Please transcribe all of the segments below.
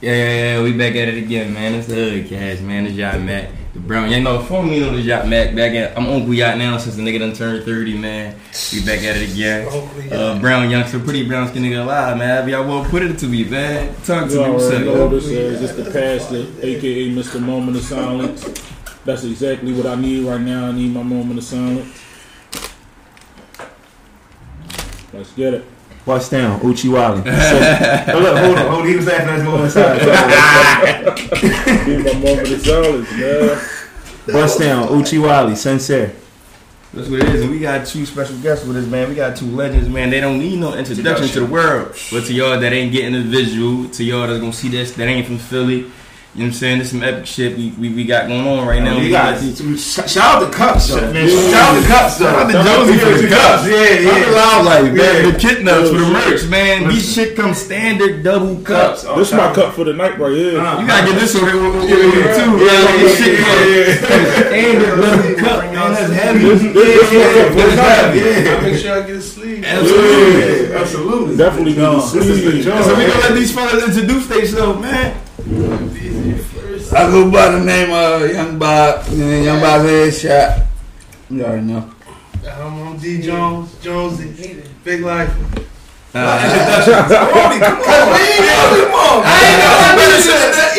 Yeah, yeah, yeah, we back at it again, man. It's the Hood Cast, man. It's Yacht Mac. The Brown, you know, for me, you know, the Yacht Mac. Back at, I'm Uncle Yacht now since the nigga done turned 30, man. We back at it again. Uh, brown youngster, pretty brown skin nigga alive, man. If y'all want to put it to me, man. Talk to You me, what's already know up? this is just the pastor, aka Mr. Moment of Silence. That's exactly what I need right now. I need my moment of silence. Let's get it. Bust down, Uchiwali. So, oh, look, hold on, hold on. He was laughing at his moment side. Need my moment of silence, man. Bust down, Uchiwali, Sensei. That's what it is. And we got two special guests with us, man. We got two legends, man. They don't need no introduction to the world. But to y'all that ain't getting the visual, to y'all that's gonna see this, that ain't from Philly. You know what I'm saying? This some epic shit we, we, we got going on right now. You We got got- shout out the cups, though. Man, Shout out the cups, though. Shout out to Josie for the cups. Yeah, Shout out to yeah. Loud Life, man. Yeah. The kit nuts for the merch, man. These shit come standard double cups. This is my cup for the night right here. Uh, You gotta get this over with, with, with, with too. Yeah, man. This shit yeah, comes standard double cup, man. That's heavy. The night. Yeah. Make sure I get a sleeve. Absolutely. Yeah, absolutely. Definitely need to This is the see. So we gonna let these fellas introduce themselves, man. I go by the name of Young Bob, and Young Bob's headshot. You already know. I'm, I'm D Jones, Jonesy, Big Life. Uh, I ain't know I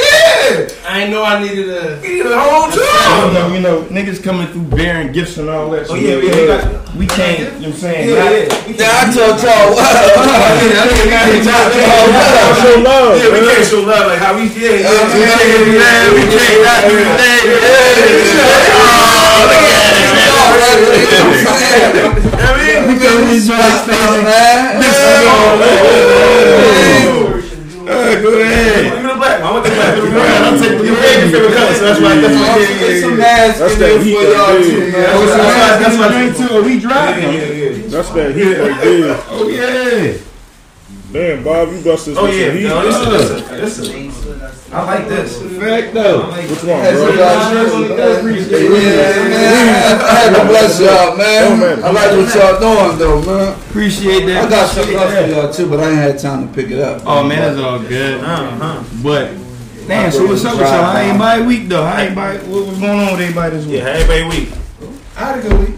needed a. You know, you know, niggas coming through bearing gifts and all that. So Oh, yeah, we, yeah, we got- we can't. You know what I'm saying? Yeah, Not- yeah. Now I told y'all what? Show love, Yeah, we can't show love like how we yeah, yeah, Uh, yeah, yeah, yeah, we can't not do that. We can be just- Go ahead. Give me the black. I want the black. I'll take the Your favorite color, so that's why. That's why. Yeah, yeah, Some yeah. nasty That's that in heat there for y'all right too, there. man. So That's why- that's that's what why- drink too. We Yeah, driving. yeah, yeah. That's that heat right there. Oh yeah. Damn, Bob, you busted Oh some yeah, heat. no, this is this is. I like this. Fact though. Which one, bro? y'all Yeah, man. I had to bless y'all, Oh, man. man. I like what y'all doing, though, man. Appreciate that. I got something else for y'all too, but I ain't had time to pick it up. Oh man, that's all good. Uh-huh. But damn, so what's up with y'all? How everybody week though? How everybody? What, was going on with everybody this week? Yeah, everybody week. I had a good week.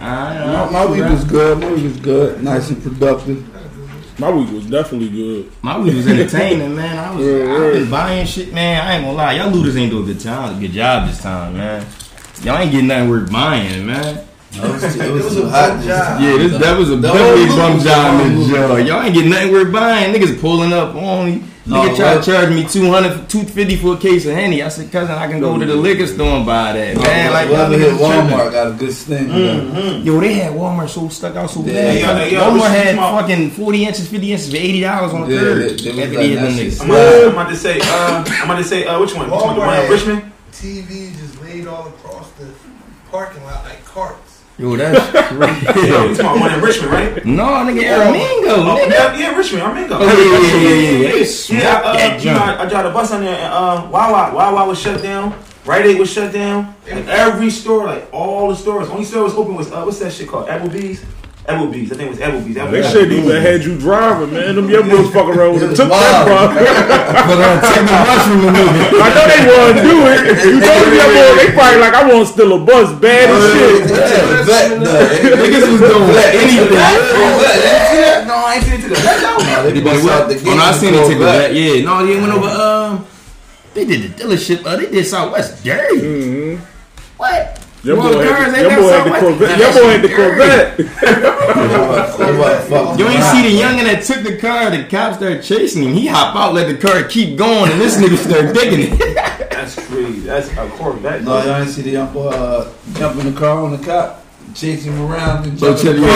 My, my week was good. My week was good. Nice and productive. My week was definitely good. My week was entertaining, man. I was, Yeah, I've been yeah. buying shit, man. I ain't gonna lie, y'all looters ain't doing a good time, good job this time, man. Y'all ain't getting nothing worth buying, man. It was, it was too hot. job. Yeah, this that was a The definitely bum job the in jail. Y'all ain't getting nothing worth buying. Niggas pulling up only. No, Nigga try to charge me 200, 250 for a case of Henny. I said, cousin, I can go to the liquor store and buy that. Man, like, y'all Whoever hit niggas tripping. Walmart got a good sting. Yo, they had Walmart so stuck out so Yeah, bad. yeah, yeah, Walmart had small? fucking 40 inches, 50 inches for $80 on the Yeah, third. they- they like day of them that niggas. shit. I'm about, I'm about to say. Uh, I'm about to say. Uh, which one? Which one? The one. Richmond. TV just laid all across the parking lot like carts. Yo, that's Yeah, you crazy. talking one in Richmond, right? no, nigga, Aramingo, Oh, nigga. yeah, yeah, Richmond. Armingo. Oh, yeah, yeah, yeah, yeah, yeah. Yeah, smoked uh, you know. I, I drive the bus on there, and uh, Wawa, Wawa was shut down. Rite Aid was shut down. Like every store, like all the stores, only store was open was uh, what's that shit called? Applebee's. Applebee's. I think it was Applebee's. They Applebee's. shit even had you driving, man. Them young boys fuck around with It it. was Took that wild. bar. But uh, take the mushroom removal. I know they want to do it. You know them young boys, they probably like, I want to steal a bus bad as shit. Vet, though. Niggas was doing anything. No, I ain't seen it to the vet. No, they They bust out the Oh, no, I seen it and take a back. back. Yeah, no, they went over. Um, they did the dealership. Uh, they did Southwest dirty. Mm-hmm. What? Your Well, boy cars, had the- your boy had the Corvette. Nah, Your boy had the. Corvette. They about fuck You ain't see the youngin that took the car. The cops started chasing him. He hop out, let the car keep going, and this nigga started digging it. That's crazy. That's a Corvette. No, y'all ain't see the young boy uh, jump in the car on the cop, chase him around and So jump check in it the out.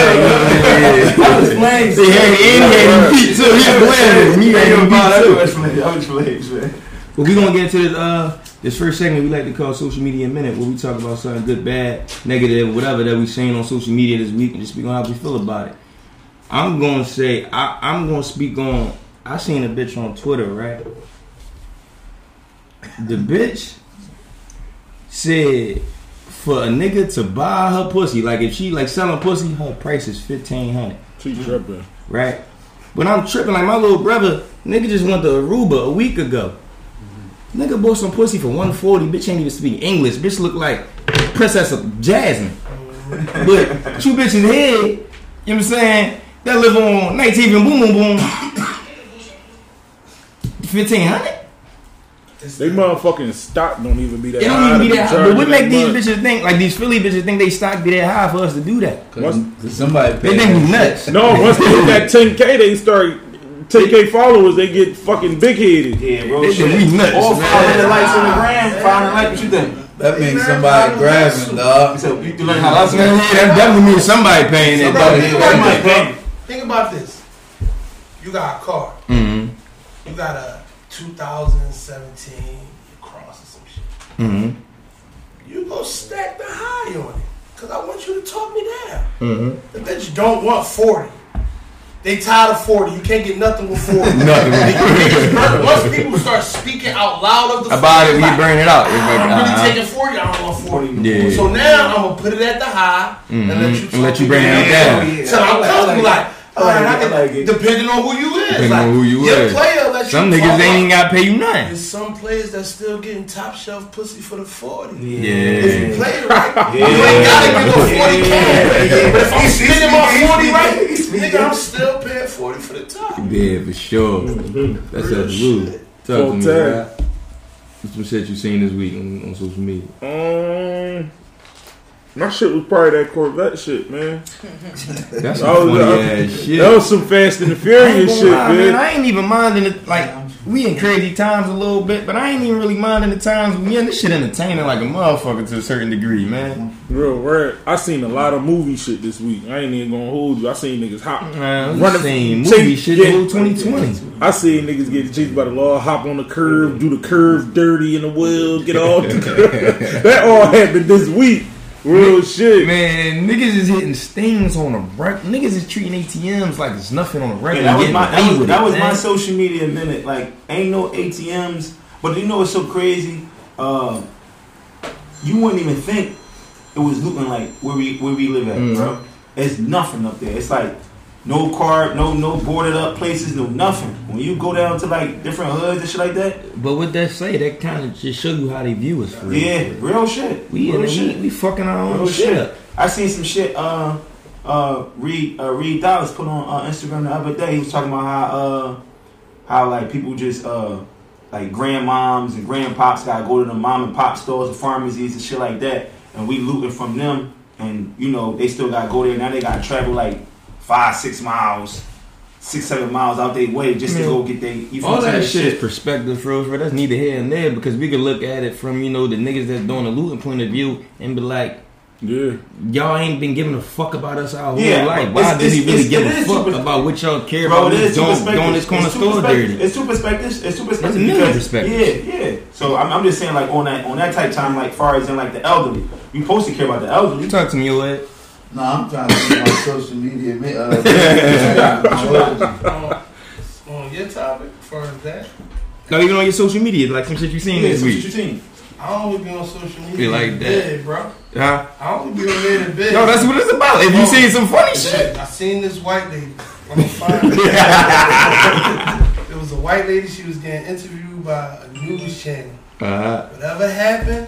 car. I was playing. They had and he had him beat too. He was playing. He had him beat too. I was playing, man. But we gonna get into this uh this first segment we like to call social media minute where we talk about something good, bad, negative, whatever that we seen on social media this week and just speak on how we feel about it. I'm gonna say I, I'm gonna speak on I seen a bitch on Twitter, right? The bitch said for a nigga to buy her pussy, like if she like selling pussy, her price is fifteen hundred She tripping. right? When I'm tripping, like my little brother, nigga just went to Aruba a week ago. Nigga bought some pussy for 140. Bitch ain't even speak English. Bitch look like Princess of Jasmine. but two bitches head, you know what I'm saying? That live on 19th and boom boom boom. 1500? They motherfucking stock don't even be that It high. don't even be that high. But what make these much. bitches think, like these Philly bitches think they stock be that high for us to do that? What's- Cause somebody They think we nuts. No, once they hit that 10k, they start 10k followers. They get fucking big headed. Yeah, bro. They shit. think we nuts, All man. 500 likes on the gram. 500 likes. What you think? That means somebody grabbing, dog. So you can learn how to that definitely means somebody paying that. Somebody- dog. Think about Somebody paying. bro. Think about this. You got a car. Mhm. You got a 2017 Cross or some shit. Mhm. You go stack the high on it. Cause I want you to talk me down. Mhm. The bitch don't want 40. They tired of 40. You can't get nothing with 40. Nothing Once people start speaking out loud of the About it, 40, we like, burn it out. I'm really uh-huh. taking 40. I don't want 40. Yeah. So now I'm gonna put it at the high and let you Mhm. And let you bring it down. down. So I'm comfortable like, I like alright, it, I I like it. depending on who you is. Depending like, on who you your is. player let Some you niggas talk. ain't even got to pay you nothing. There's some players that still getting top shelf pussy for the 40. Yeah, If you play it right, Yeah. you ain't gotta give a 40 Yeah. k. But if I'm spending my 40 right, nigga. I'm still paying 40 for the top. Yeah, for sure. That's Real absolute. shit. Talk to Full me, What's some shit you seen this week on, on social media? Um, my shit was probably that Corvette shit, man. That's some That was, funny that, ass shit. that was some Fast and the Furious shit, lie, man. I ain't even minding it. Like we in crazy times a little bit, but I ain't even really minding the times. Man, this shit entertaining like a motherfucker to a certain degree, man. Real rare. I seen a lot of movie shit this week. I ain't even gonna hold you. I seen niggas hop. Man, Running- seen movie chase- shit yeah. 2020. I seen niggas get chased by the law, hop on the curb, do the curve dirty in the wheel, get all that all happened this week. Real shit. Man, niggas is hitting stings on a reg. Niggas is treating ATMs like it's nothing on a Yeah, regular. that was my that was, that it, was my social media minute. Like, ain't no ATMs, but you know what's so crazy? Uh, you wouldn't even think it was looking like where we where we live at, Mm. bro. It's nothing up there. It's like no car, no no boarded up places, no nothing. When you go down to like different hoods and shit like that, But what that say, that kind of just show you how they view us for real. yeah, real shit. We, in real it, we, shit. we fucking our own Real shit shit. up. I seen some shit. Uh, uh, Reed uh, Reed Dollaz put on uh, Instagram the other day. He was talking about how uh, how like people just uh, like grandmoms and grandpops gotta go to the mom and pop stores and pharmacies and shit like that, and we looting from them, and you know they still gotta go there. Now they gotta travel like five, six miles, six, seven miles out their way just to go get their. You All feel that shit is perspective, bro. For that's neither here and there because we could look at it from you know the niggas that's doing the looting point of view and be like, Yeah. y'all ain't been giving a fuck about us our whole Yeah, life. Why did he really give a fuck super- about what y'all care Bro, about? it is two Doing, perspectives. doing this corner It's two store perspectives. dirty. It's two perspectives. It's two perspectives. a million because- perspectives. Yeah, yeah. So I'm, I'm just saying, like on that on that type time, like far as in like the elderly, you supposed to care about the elderly. You talk to me, your head. No, I'm trying to see my social media. mi- Uh, on, on your topic, as far as that, No, even on your social media, like some shit you seen Yeah, this so what you week. seen? I only be on social media. Feel like in that. bed, bro. Huh? I only be on there in bed. No, that's what it's about. If you Oh. seen some funny shit. I seen this white lady. I'm gonna find her. There was a white lady. She was getting interviewed by a news channel. Uh, Whatever happened,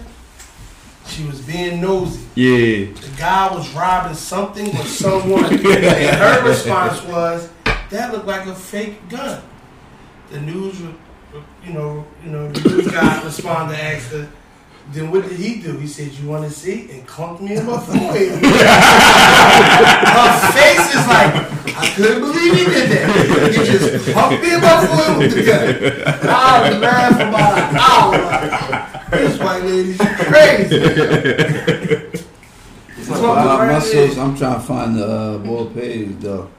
she was being nosy. yeah. The guy was robbing something or someone, and her response was, "That looked like a fake gun." The news, you know, you know, the news guy responded, asked her. Then what did he do? He said, "You want to see?" and clunked me in my forehead. her face is like, I couldn't believe he did that. He just clunked me in my forehead with the gun. I was laughing about an hour. This white lady's crazy. my, my social, I'm trying to find the uh, boy page though.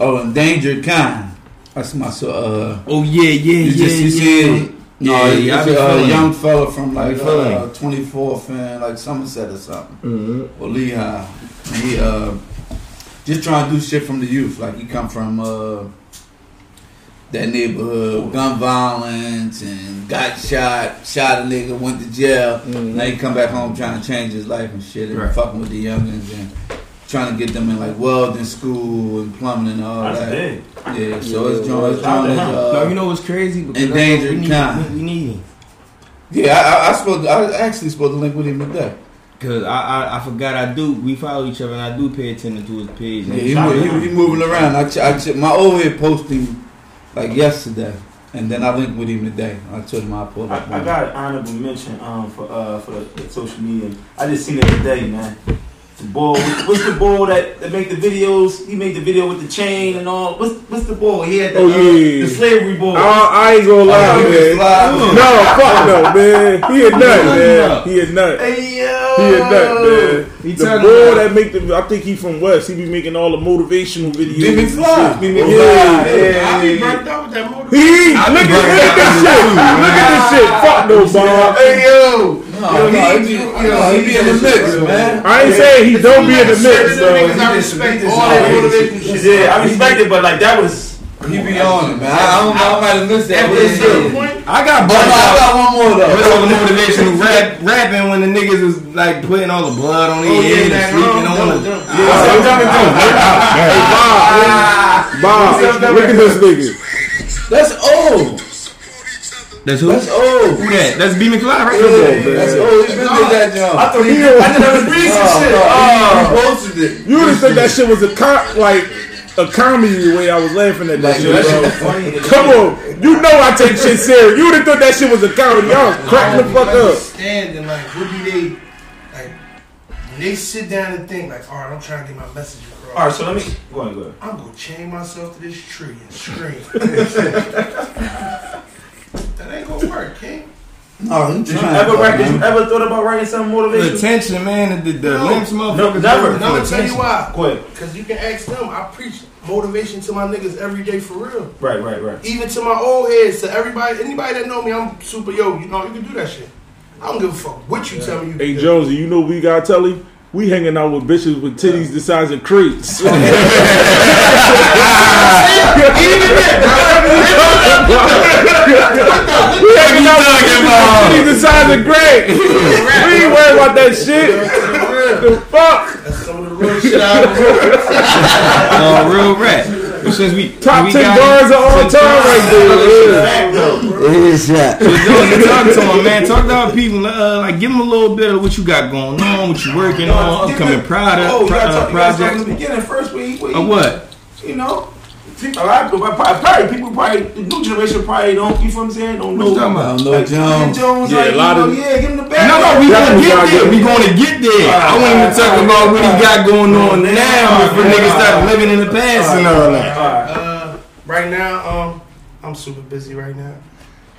Oh, endangered kind. That's my so. Uh, Oh yeah, yeah, you yeah, just you yeah. see it? No, Yeah, yeah, I a uh, young fella from like uh, 24th and like Somerset or something, Mhm. or Lehigh. He uh, just trying to do shit from the youth. Like he come from uh, that neighborhood, gun violence, and got shot, shot a nigga, went to jail. Now he come back home trying to change his life and shit, and Right. fucking with the youngins and trying to get them in like welding school and plumbing and all That's that. big. Yeah, so it's joint, it's Shout out joint, to uh, no, you know what's crazy? Endangered we need, kind. We, we need him. Yeah, I, I, I supposed I actually supposed to link with him today. Cause I, I I forgot I do. We follow each other and I do pay attention to his page. Yeah, he, he, he moving around. I, ch- I ch- my old head posted him like yesterday, and then I linked with him today. I told him I pulled up. I, I got an honorable mention um for uh for the, the social media. I just seen it today, man. The boy, what's the boy that, that make the videos? He made the video with the chain and all. What's what's the boy? He had the, Oh, uh, yeah. the slavery boy. I, I ain't gonna lie, Oh, man. No, fuck no, man. He a nut, man. He a nut. Hey yo, He a nut, man. He The talking boy about- that make the, I think he from West. He be making all the motivational videos. Big McFly. Big Yeah, McFly, yeah. I be burnt out with that motor. He look at look at this shit. Look at this shit. Fuck no, Bob. Hey yo, No, Yo, no, he- he, be, yo, no, he be in the mix, man. I ain't saying he don't be in the mix, though. I respect all that motivation shit. yeah, I respect it, but like that was. He be on it, man. I, I don't know. I might have missed that. At but this point, I got But no, burnt I got one more though. With all the motivational rap, rapping when the niggas was like putting all the blood on their Oh, yeah, head and that- sleeping on them- the. them- Hey, Bob. Bob, look at this nigga. That's old. That's who? That's old. Who that? That's B McFly, right? Come on, Yeah, man. that's old. He's been did that job. I thought he. I thought that was recent Oh, shit. Oh, no, Oh. he posted it. You would have think that shit was a com- like a comedy the way I was laughing at that Like, shit, that bro. Come on, you know I take shit serious. You would have thought that shit was a comedy. Y'all was cracking the fuck up. understand and like what do they like when they sit down and think like, all right, I'm trying to get my message across. All right, so let me go ahead. Go ahead. I'm gonna chain myself to this tree and scream. that ain't gonna work, King. No, he Did you trying, ever write? Did you man. ever thought about writing something The motivational? attention, man. The, the No. limps, motherfuckers. No, never. looking I'm for gonna tell you attention. why. Go ahead. Cause you can ask them. I preach motivation to my niggas every day for real. Right, right, right. Even to my old heads, to everybody, anybody that know me, I'm super yo. You know, you can do that shit. I don't give a fuck what you tell me. You Hey can do. Jonesy, you know what we gotta tell him? We hanging out with bitches with titties the size of crates. we hanging out with titties the size of crates. we ain't worried about that shit. the fuck? That's some of the real shit I was Oh, real rap. Since we Top we ten got- bars of all time right there. yeah. So, Jones, talk to him, man. Talk to our people. Uh, like, give them a little bit of what you got going on, what you working on, upcoming product, Oh, you pro- gotta uh, talk, you gotta projects. the beginning first. week. he, Or what? You know, people, a lot of people, probably people, probably the new generation probably don't. You feel what I'm saying? Don't know. What know. you talking about? don't know Like, Jones. Jones, Yeah, like, a lot you know, of- yeah, give him the back. No, no, we That's gonna get there. get. We gonna get there. I want even talk about what he got going on now before niggas start living in the past and all that. Uh, right now, um, I'm super busy right now.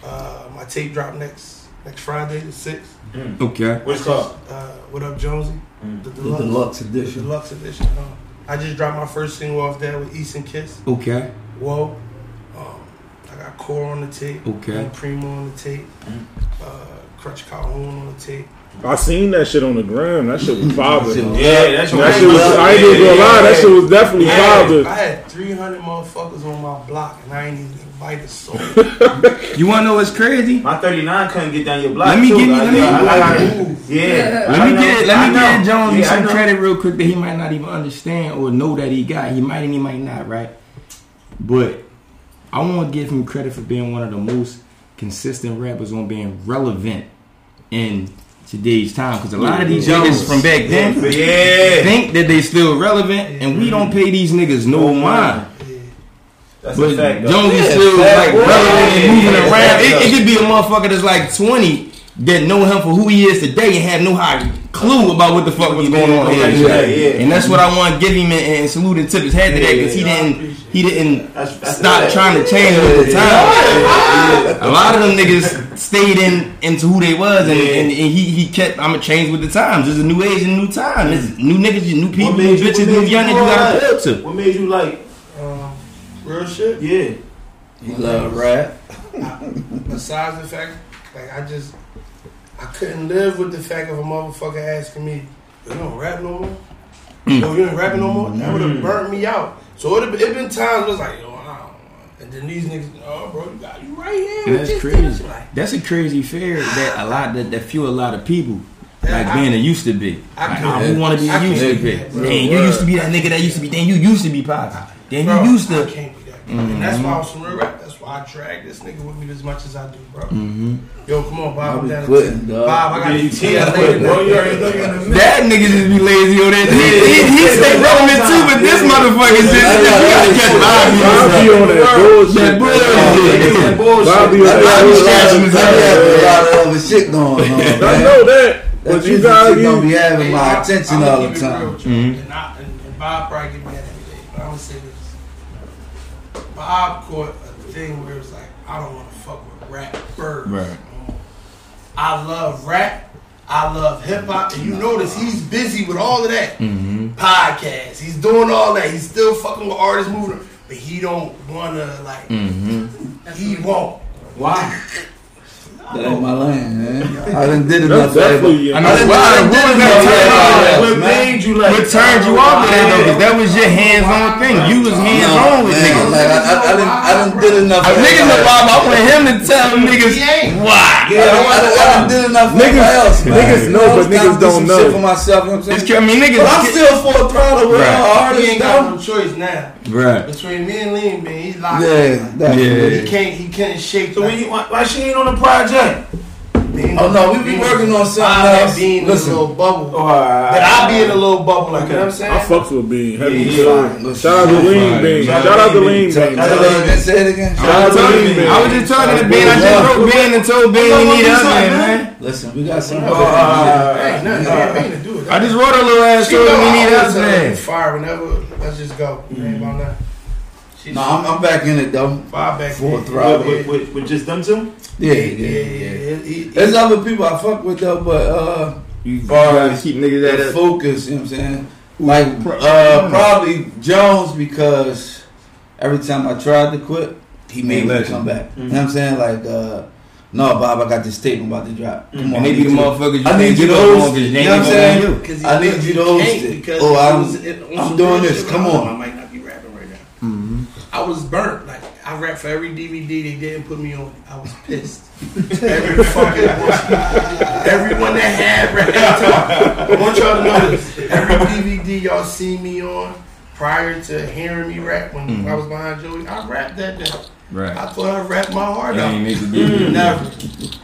Uh, my tape drop next next Friday, the sixth. Okay. What's up? Uh, what up, Jonesy? Mm. The The deluxe, deluxe the edition. deluxe edition. Uh, I just dropped my first single off there with East and Kiss. Okay. Whoa. Um, I got Core on the tape. Okay. Primo on the tape. Uh, Crutch Calhoun on the tape. I seen that shit on the ground. That shit was bothering. Yeah, that's That shit was, I ain't even gonna lie, that shit was definitely bothering. I had 300 motherfuckers on my block and I ain't even invited soul. You wanna know what's crazy? My 39 couldn't get down your block. Let me too. give you- I- let me- I- I gotta- Ooh. Yeah. Let me know. get let me know. get Jones Yeah, some credit real quick that he might not even understand or know that he got. He might and he might not, right? But I want to give him credit for being one of the most consistent rappers on being relevant in today's time. Because a lot of these niggas from back then Yeah. think that they still relevant, and we don't pay these niggas no mind. That's But fact. Jones is Yeah, still like relevant and moving around. It, it could be a motherfucker that's like 20 that know him for who he is today and have no high clue about what the fuck was going on here. Yeah, yeah. And that's what I want to give him and, and salute and tip his head to that because he didn't he didn't That's- that's stop that. trying to change with the time. A lot of them niggas stayed in into who they was and, Yeah. and, and he he kept I'm gonna change with the times. There's a new age and new time. There's new niggas, new people, new bitches, new young you niggas you gotta grow build to. What made you like? Um, real shit. Yeah. He love rap. Besides the fact, like I just, I couldn't live with the fact of a motherfucker asking me, "You don't rap no more? Mm. Yo, you ain't rapping no more?" That would have mm. burnt me out. So it it been times where it's like, "Yo, I don't." And then these niggas, "Oh, bro, you got you right here." And that's crazy. Like, That's a crazy fear that a lot that, that fuel a lot of people. like I- being a used to be. I Like, want to be I a used to be. do that, bro. Then you used to be that nigga that used to be. Then you used to be. Then Bro, you used I to. can't be that. Bro. And that's why I was from real rap. That's why I drag this nigga with me as much as I do, bro. Mm-hmm. Yo, come on, Bob. I'll I'm be down quitting, dog. Bob, I got Yeah, you to can't bro. You already know you're in the middle. That nigga just be lazy on that. He, he, he stay relevant too, but this motherfucker just you gotta catch Bobby. Bobby on that bullshit. That That bullshit. bullshit. Bobby on I that be bullshit. having a lot of other shit going on. I know that, That but you music gotta don't be be. having Hey, my I- attention I'ma all the time. with you. Mhm. And, I, and, and Bob probably give me that every day. But I'm gonna say this: Bob caught a thing where it was like, I don't want to fuck with rappers. Right. I love rap. I love hip hop, and you notice he's busy with all of that. Mm-hmm. Podcasts, he's doing all that. He's still fucking with artists moving, but he don't wanna like. Mm-hmm. He won't. Why? That ain't my lane, man. I done did That's enough. definitely. I I know why. I done What did was enough. that for What everybody else, made you like? What turned you off of that though? Cause that was your hands-on thing. You was hands-on with Man, niggas. like, I, I, I, done, I done did enough. If for niggas know everybody. I want him to tell niggas why. Yeah, I, done- I, done- I done did enough for Niggas- everybody else, man. niggas know, I but was trying niggas to do don't some know. Shit for myself, you know what I'm It's, saying? I mean, niggas. But I'm still full throttle with Right. all He artists, ain't got though. no choice now. Right. Between me and Lean, man, he's locked. Yeah, in. definitely. He can't. He can't shake. So when you why, why she ain't on the project? Being Oh, no, we be working on something I else. Being Listen. in a little bubble. Oh, alright. But I be in a little bubble, like you know what I'm saying. I fucks with Bean. Heavy Yeah, yeah, yeah. Shout out to Lean Bean. Shout Shout out out to to Lean Lean Bean. Bean. Tell say it again. Shout out to Shout out to Lean Lean Bean. I was just talking to Ben. I just wrote Ben and told Ben he need us, man. man. Listen, we got some. Oh, uh, nothing uh, to do with I just wrote a little ass She told know him he I need us, always tell her, man. Fire whenever. Let's just go. Mm. Ain't about that. No, I'm, I'm back in it though. fire back Full there. throttle. With, with, with, with just them two? Yeah, Yeah, yeah, yeah, yeah. yeah. He- he- There's other people I fuck with though, but uh, You far gotta keep niggas at the focus, you know what I'm saying? Like uh, probably Jones because every time I tried to quit, he made me come back. You know what I'm saying? Like, uh, no, Bob, I got this tape I'm about to drop. Come on, And they be the I need you- motherfuckers you I need you to host it. You know what I'm saying? I need you to host it. Oh, I I'm- was in- on I'm doing this. Come on. I might not be rapping right now. Mhm. I was burnt. Like I rap for every DVD they didn't put me on. I was pissed. every fucking everyone that had rap. Every time, I want y'all to know this. Every DVD y'all see me on prior to hearing me rap when Mhm. I was behind Joey, I rapped that day. Right. I thought I rapped my heart out. ain't make it good. Never.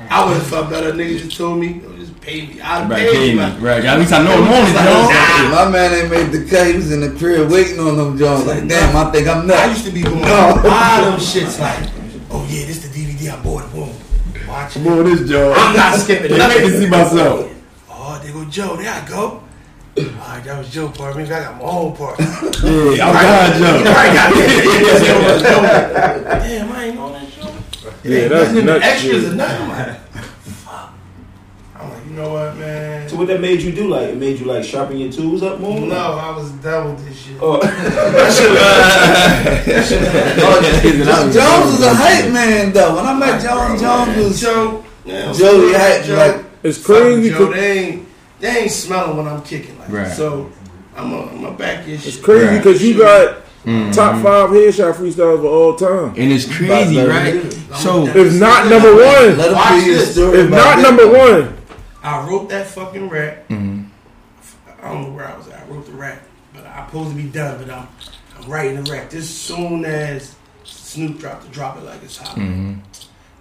I would have felt better. Niggas just told me, "Yo, just pay me. I'd Right, pay pay you. me. Like, Right. At least I know I'm on it, Nah. Jones. My man ain't made the cut. He was in the crib waiting on them Jones. Like, damn, I think I'm nuts. I used to be going No. buy them shits like, oh yeah, this the DVD I bought. Boom, watch it. on this, Joe. I'm not skipping Let me nothing. see myself. Oh, there go Joe. There I go. All right, that was Joe part. Maybe I got my own part. Yeah, I'm God, Joe. I got. Damn, I ain't know that show. Yeah, Ain't that's nothing in nuts. extras yeah. or nothing. I'm like, fuck. I'm like, you know what, man? So what that made you do? Like it made you like sharpen your tools up more? No, I was done with this shit. Oh, Jones was a hype man though. When I met Jones, Jones was Joe. Yeah, Joey hype. Joe. Like, It's Fuck crazy. Joe, 'cause- they ain't they ain't smelling when I'm kicking like Right. So I'm a, I'm a back your shit. It's crazy Right. because you got Mhm. top five headshot freestyles of all time. And it's crazy, right? So If not number one, let him Watch be his this. story. if not number one, I wrote that fucking rap. Mhm. I don't know where I was at. I wrote the rap, but I'm supposed to be done. But I'm I'm writing the rap. As soon as Snoop dropped the drop it like it's hot. Mhm.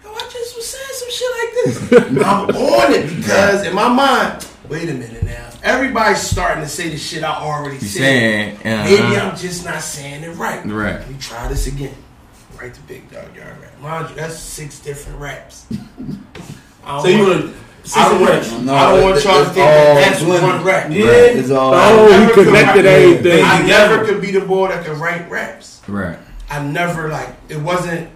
Yo, I just was saying some shit like this. I'm on it because in my mind, wait a minute now. Everybody's starting to say the shit I already you said. saying, Maybe uh-huh. I'm just not saying it right. Right. Let me try this again. Write the big dog yard rap. Mind you, that's six different raps. So you wanna I don't want, No, I don't want it- y'all to it's think that all that's blended. one rap. Yeah. It's all. Oh, he connected everything. I never could be the boy that could write raps. Right. I never like it wasn't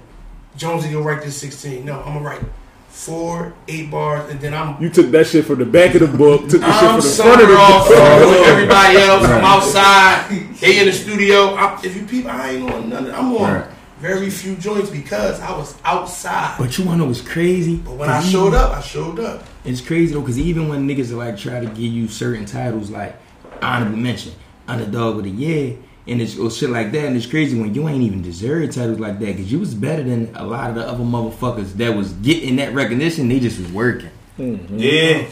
Jonesy gonna write this sixteen. No, I'm gonna write four, eight bars, and then I'm you took that shit from the back of the book, took the shit I'm from the front of somewhere the off book. with everybody else. I'm outside. They in the studio. I'm, if you people, I ain't on none. of- I'm on Right. very few joints because I was outside. But you wanna know what's crazy? But when I showed up, I showed up. It's crazy though, because even when niggas are like try to give you certain titles like honorable mention, underdog of the year, and it's or shit like that, and it's crazy when you ain't even deserve titles like that, because you was better than a lot of the other motherfuckers that was getting that recognition. They just was working. Mm-hmm. Yeah.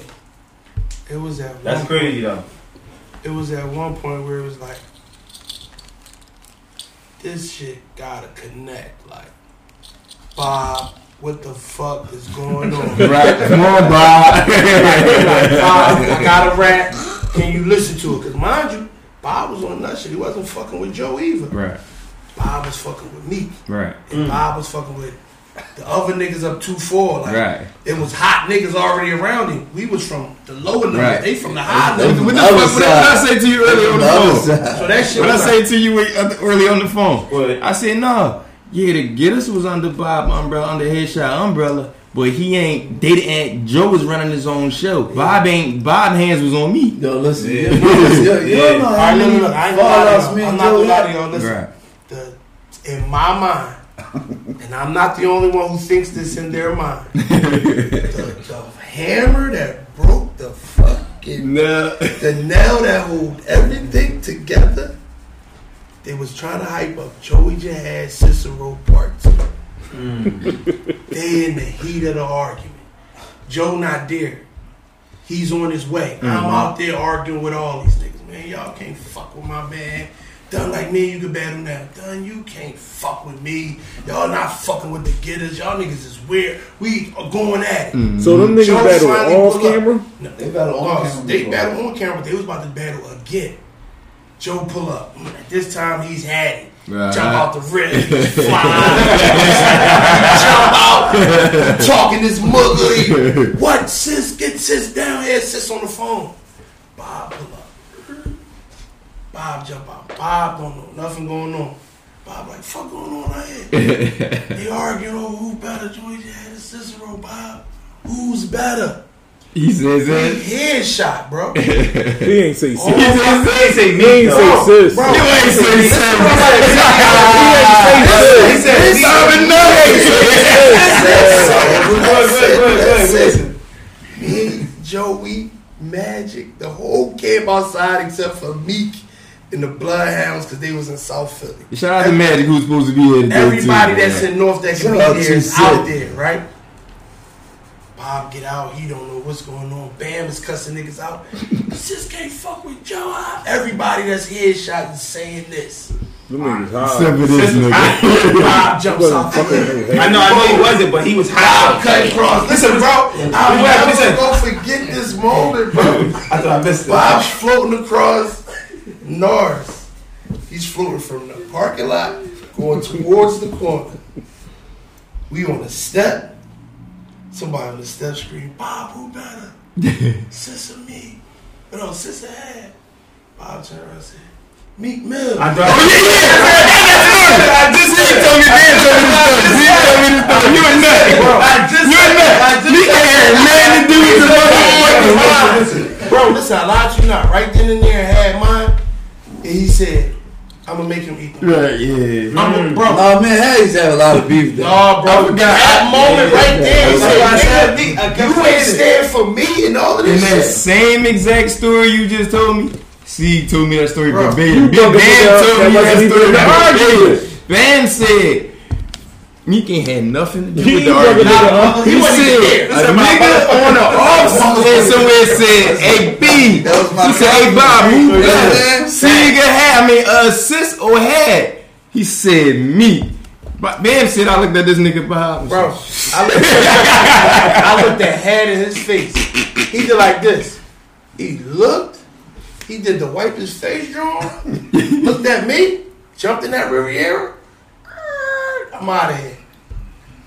It was at That's one crazy though. it was at one point where it was like, this shit gotta connect. Like, Bob, what the fuck is going on? Right. Come on, Bob. Bob, I got a rap. Can you listen to it? Because mind you, Bob was on that shit. He wasn't fucking with Joe either. right. Bob was fucking with me. Right. And Bob was fucking with the other niggas up 2-4. Like, Right. it was hot niggas already around him. We was from the lower numbers. Right. They from the high They numbers. from What the the other fuck what did I say to you earlier on the phone? side. So that shit What I was say to you early on the phone? What? I said, no. Yeah, the get us was under Bob umbrella, under Headshot umbrella, but he ain't. They didn't. Joe was running his own show. Bob ain't. Bob hands was on me. Yo, listen. Yeah. Yeah, yeah, Yeah. yeah. All right, look, look, look, I ain't gonna lie to y'all. I'm not gonna lie to y'all. Listen, Right. the, in my mind, and I'm not the only one who thinks this in their mind, the, the hammer that broke the fucking, No. the nail that hold everything together, they was trying to hype up Joey Jihad Cicero Part 2. Hmm. they in the heat of the argument. Joe not there. He's on his way. I'm mm-hmm. out there arguing with all these niggas. Man, y'all can't fuck with my man. Done like me, you can battle now. Done, you can't fuck with me. Y'all not fucking with the getters. Y'all niggas is weird. We are going at it. Mm-hmm. So them niggas Joe battle finally off pull camera. No, They battle on no, camera They battle on camera, but they was about to battle again. Joe pull up. This time, he's had it. Right. Jump out the red, fly, jump out, talking this muggery. What, sis? Get sis down here. Sis on the phone. Bob pull up. Bob jump out. Bob don't know nothing going on. Bob like, fuck going on out here? they arguing over who better. Joey Jihad Cicero, Bob. Who's better? He says that. Headshot, bro. He ain't say Oh, sis. my They say He ain't say sis. Bro, You ain't say sis. He ain't say sis. He said Listen, me, Joey, Magic, the whole camp outside except for Meek and the Bloodhounds because they was in South Philly. Shout out to Magic who's supposed to be here Everybody that's in North that can Shout be out there to is out there, right? Bob get out, he don't know what's going on. Bam is cussing niggas out. Just can't fuck with Joe. Everybody that's headshot is saying this. Them niggas hard. Except for this nigga. Bob jumps off. fucking no I know, I know he wasn't, but he was Bob hot. cut across. Listen, bro, I'm Listen. never gonna forget this moment, bro. I thought I missed it. Bob's floating across Norris. He's floating from the parking lot going towards the corner. We on the step. Somebody on the step scream, Bob, who better? Sis or me? But no, sis had. Bob turned around and said, Meek Mill. I oh, thought. I just he told me Dan told me this story. He told me this. You a nut. I just You a nut. Me ain't man to do with the motherfucking listen, bro, listen, I lied to you not. Right then and there, I had mine. And he said, I'm gonna make him eat them. Right, yeah. I'm a, mm. bro. Oh man, Hayes had a lot of beef there. No, bro. That moment right there, he That's why I said, said me. I "Nigga, kept you ain't stand for me and all of In this that shit. same exact story you just told me, C told me that story Bro, verbatim. you Big fucking told me that story in the verbatim. Bam said, Meek ain't had nothing to do He with the ain't fucking argument. nigga. He, He wasn't even said, a nigga on the offset somewhere said, hey B. That was my He said, hey. Bob, who You know what I'm saying? C nigga had, I mean, uh, sis or had. He said, me. But Bam said, I looked at this nigga Bob. Bro, I looked, I looked at head in his face. He did like this. He looked. He did the wipe his face drawing. looked at me. Jumped in that Riviera. I'm out of here.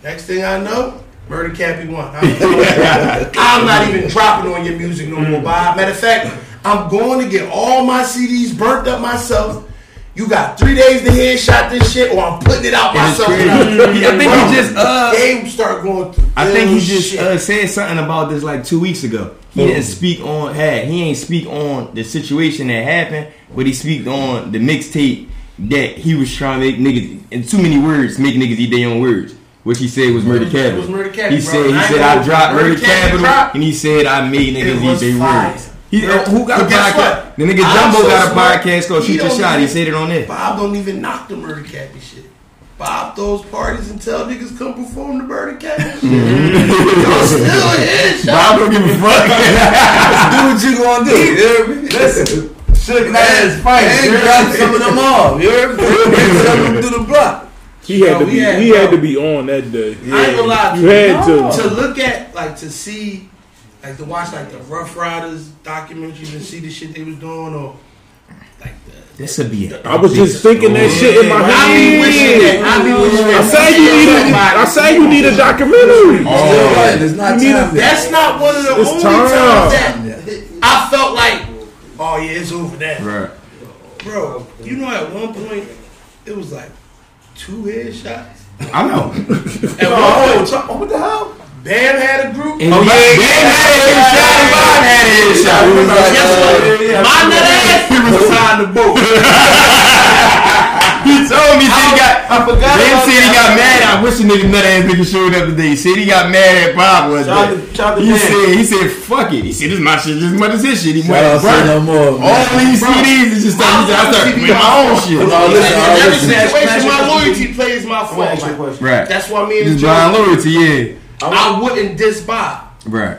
Next thing I know, Murder Cappy won. I'm, I'm not even dropping on your music no more, Bob. Matter of fact, I'm going to get all my CDs burnt up myself. You got three days to headshot this shit, or I'm putting it out myself. I think he just, uh, They start going. I think he just uh, said something about this like two weeks ago. He didn't speak on had he ain't speak on the situation that happened, but he speak on the mixtape that he was trying to make niggas in too many words make niggas eat their own words. What he said was murder It was capital. Murder Capital, he bro. said he I said I dropped Murder murder Capital capital, and he said I made niggas eat their fire. words. He, Yeah. Uh, who got a podcast? what? The nigga Jumbo so got a smart. podcast called Shoot Your Shot. He said it on there. Bob don't even knock the Murder Cappy shit. Bob those parties and tell niggas come perform the Burning Cash. Y'all still here, Bob don't give a fuck. do what you gonna do. You hear me? Listen, Suge fight. And drop some of them off. You hear me? Send them through the block. He had Yo, to be. had- he had to be on that day. I ain't gonna lie. You had to. to look at like to see like to watch like the Ruff Ryders documentaries and see the shit they was doing or like the This would be. I was just thinking that shit in my head. I be wishing that head. I be wishing I that say you need a. I say you need a documentary. Still right. It's not You need a- That's not one of the It's only time. times that I felt like, oh yeah, it's over that, Right. bro. You know, at one point it was like two headshots. I know. At one oh, point, oh, What the hell? Bam had a group. And oh, yeah, Bam had a shot. and Bob had a shot. It Guess what? My nut ass he was behind the boat. He told me, said he got. I forgot. Then about said he got mad. I wish a nigga nut ass nigga showed up today. He said he got mad at Bob was Shout that. to- shout out to He said he said fuck it. He said this is my shit just as much as his shit. He Shout out went say no more. all man. these CDs. It's just like he said I started with my own shit. Listen, In every situation, my Smash it. loyalty plays my I want to ask you a fault. Right. That's why me and Just Joe, blind loyalty, yeah. I wouldn't diss Bob. Right.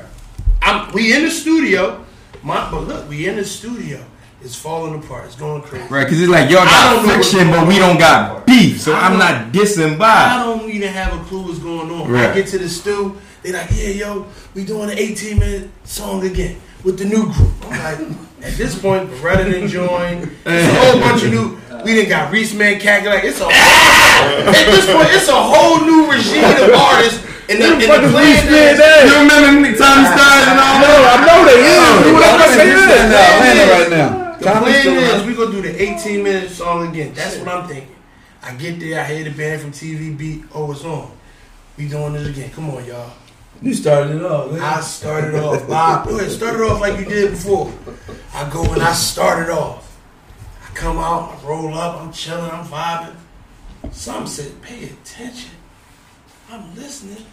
I'm, we in the studio. My, but look, we in the studio. It's falling apart. It's going crazy. Right, because it's like y'all got don't know what's friction, but we don't got beef, so I I'm don't- not dissing I don't even have a clue what's going on. Right. I get to the stew. They like, yeah, yo, we doing an 18 minute song again with the new group. I'm like, at this point, Beretta done join. It's a whole bunch of new. We didn't got Reese Man Like it's a at this point, it's a whole new regime of artists in the, in the Fucking plan. Reese Man You that. remember Tommy Stars and all No, that? I know they is. You know what I'm I'm saying? Atlanta right now. The Tommy's plan is around. we gonna do the 18 minute song again. That's what I'm thinking. I get there, I hear the band from TV beat. Oh, it's on. We doing this again. Come on, y'all. You started it off. man. I started off, Bob. Go ahead, start it off like you did before. I go and I start it off. I come out, I roll up, I'm chilling, I'm vibing. Some said, pay attention. I'm listening.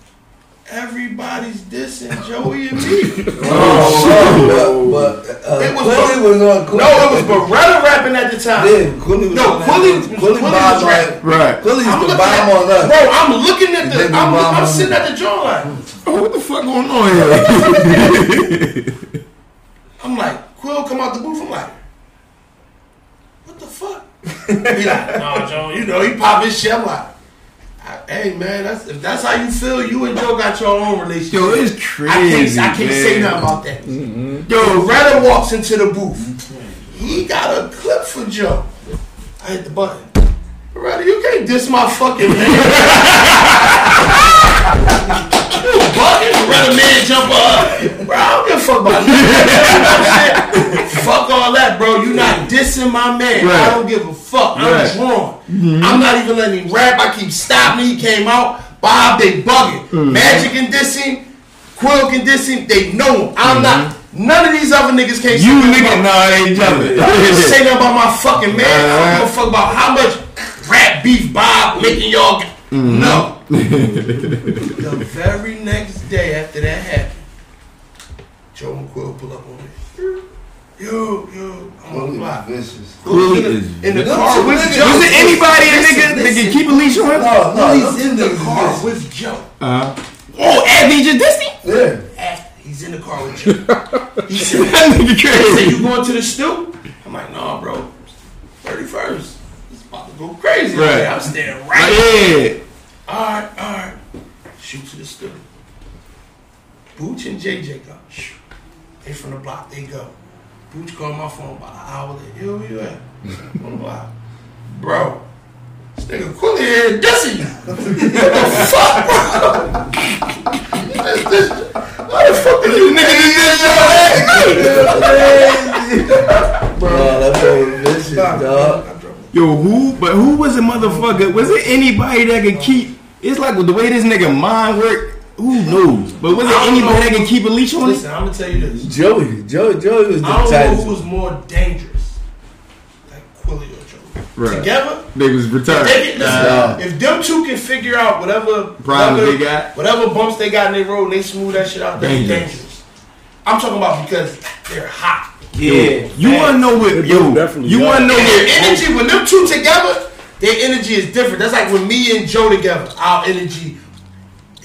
Everybody's dissing Joey and me. Oh, but, but uh, It was- Quilly was on. Quilly. No, it was Beretta rapping at the time. Yeah, Quilly was No, on that. Quilly- Quilly Quilly was bombed rapping. Right. Quilly used I'm to looking bomb at- on us. Bro, I'm looking at They the. I'm, I'm sitting at the joint like, Oh, what the fuck going on here? I'm like, Quill come out the booth. I'm like, what the fuck? he like, no, Joe. You know, he pop his shit. I'm like, hey man, that's if that's how you feel, you and Joe got your own relationship. Yo, it's I can't, crazy. I can't say nothing about that. Mm-hmm. Yo, Beretta walks into the booth. He got a clip for Joe. I hit the button. Beretta, you can't diss my fucking man. you bugging? Beretta man jump up. Bro, I don't give a fuck about that. fuck all that, bro. You not dissing my man. I don't give a fuck. I'm Right. drawn. I'm not even letting him rap. I keep stopping. He came out. Bob, they bugging. Mm-hmm. Magic and diss him. Quill can diss him. They know him. I'm not. None of these other niggas can't Mm-hmm. You nothing nigga, no, they jumping. Y'all say nothing about my fucking man. I don't give a fuck about how much rap beef Bob making y'all. Get. Mm-hmm. No. the very next day after that happened, Joe and Quill pull up on me. Yo, yo, I'm on the block. vicious. Quilly in the, is in the car with Listen, Joe. Was it anybody a Listen, nigga that listen. can keep a leash on him? No, no, He's in the car vicious. with Joe. Uh, huh. oh, Abby just dissed him? Yeah. Ah, He's in the car with Joe. He said, That nigga He said, crazy. you going to the stew? I'm like, nah, bro. 31st. It's about to go crazy. Right. I'm standing right Yeah. Alright, alright. Shoot to the stew. Booch and JJ go. Shoo. They from the block, they go. Booch called my phone about an hour later. Yo, where you at? On the block. Bro. This nigga Quilly here dissing you. what the fuck, bro? This- this- Why the fuck did you nigga do this? Bro, that boy vicious, dog. Yo, who? But who was a motherfucker? Was it anybody that could keep? It's like with the way this nigga mind work. Who knows? But was it anybody know. that can keep a leash on it? Listen, I'm gonna tell you this. Joey, Joey, Joey was the I don't know who was more dangerous, like Quilly or Joe. Right. Together, They was if, they can, listen, Nah. if them two can figure out whatever Problems whatever, they got? whatever bumps they got in their road, and they smooth that shit out. They're Dangerous. dangerous. I'm talking about because they're hot. Yeah. You wanna know what? They Yo, definitely you wanna know And their energy when them two together, their energy is different. That's like when me and Joe together, our energy,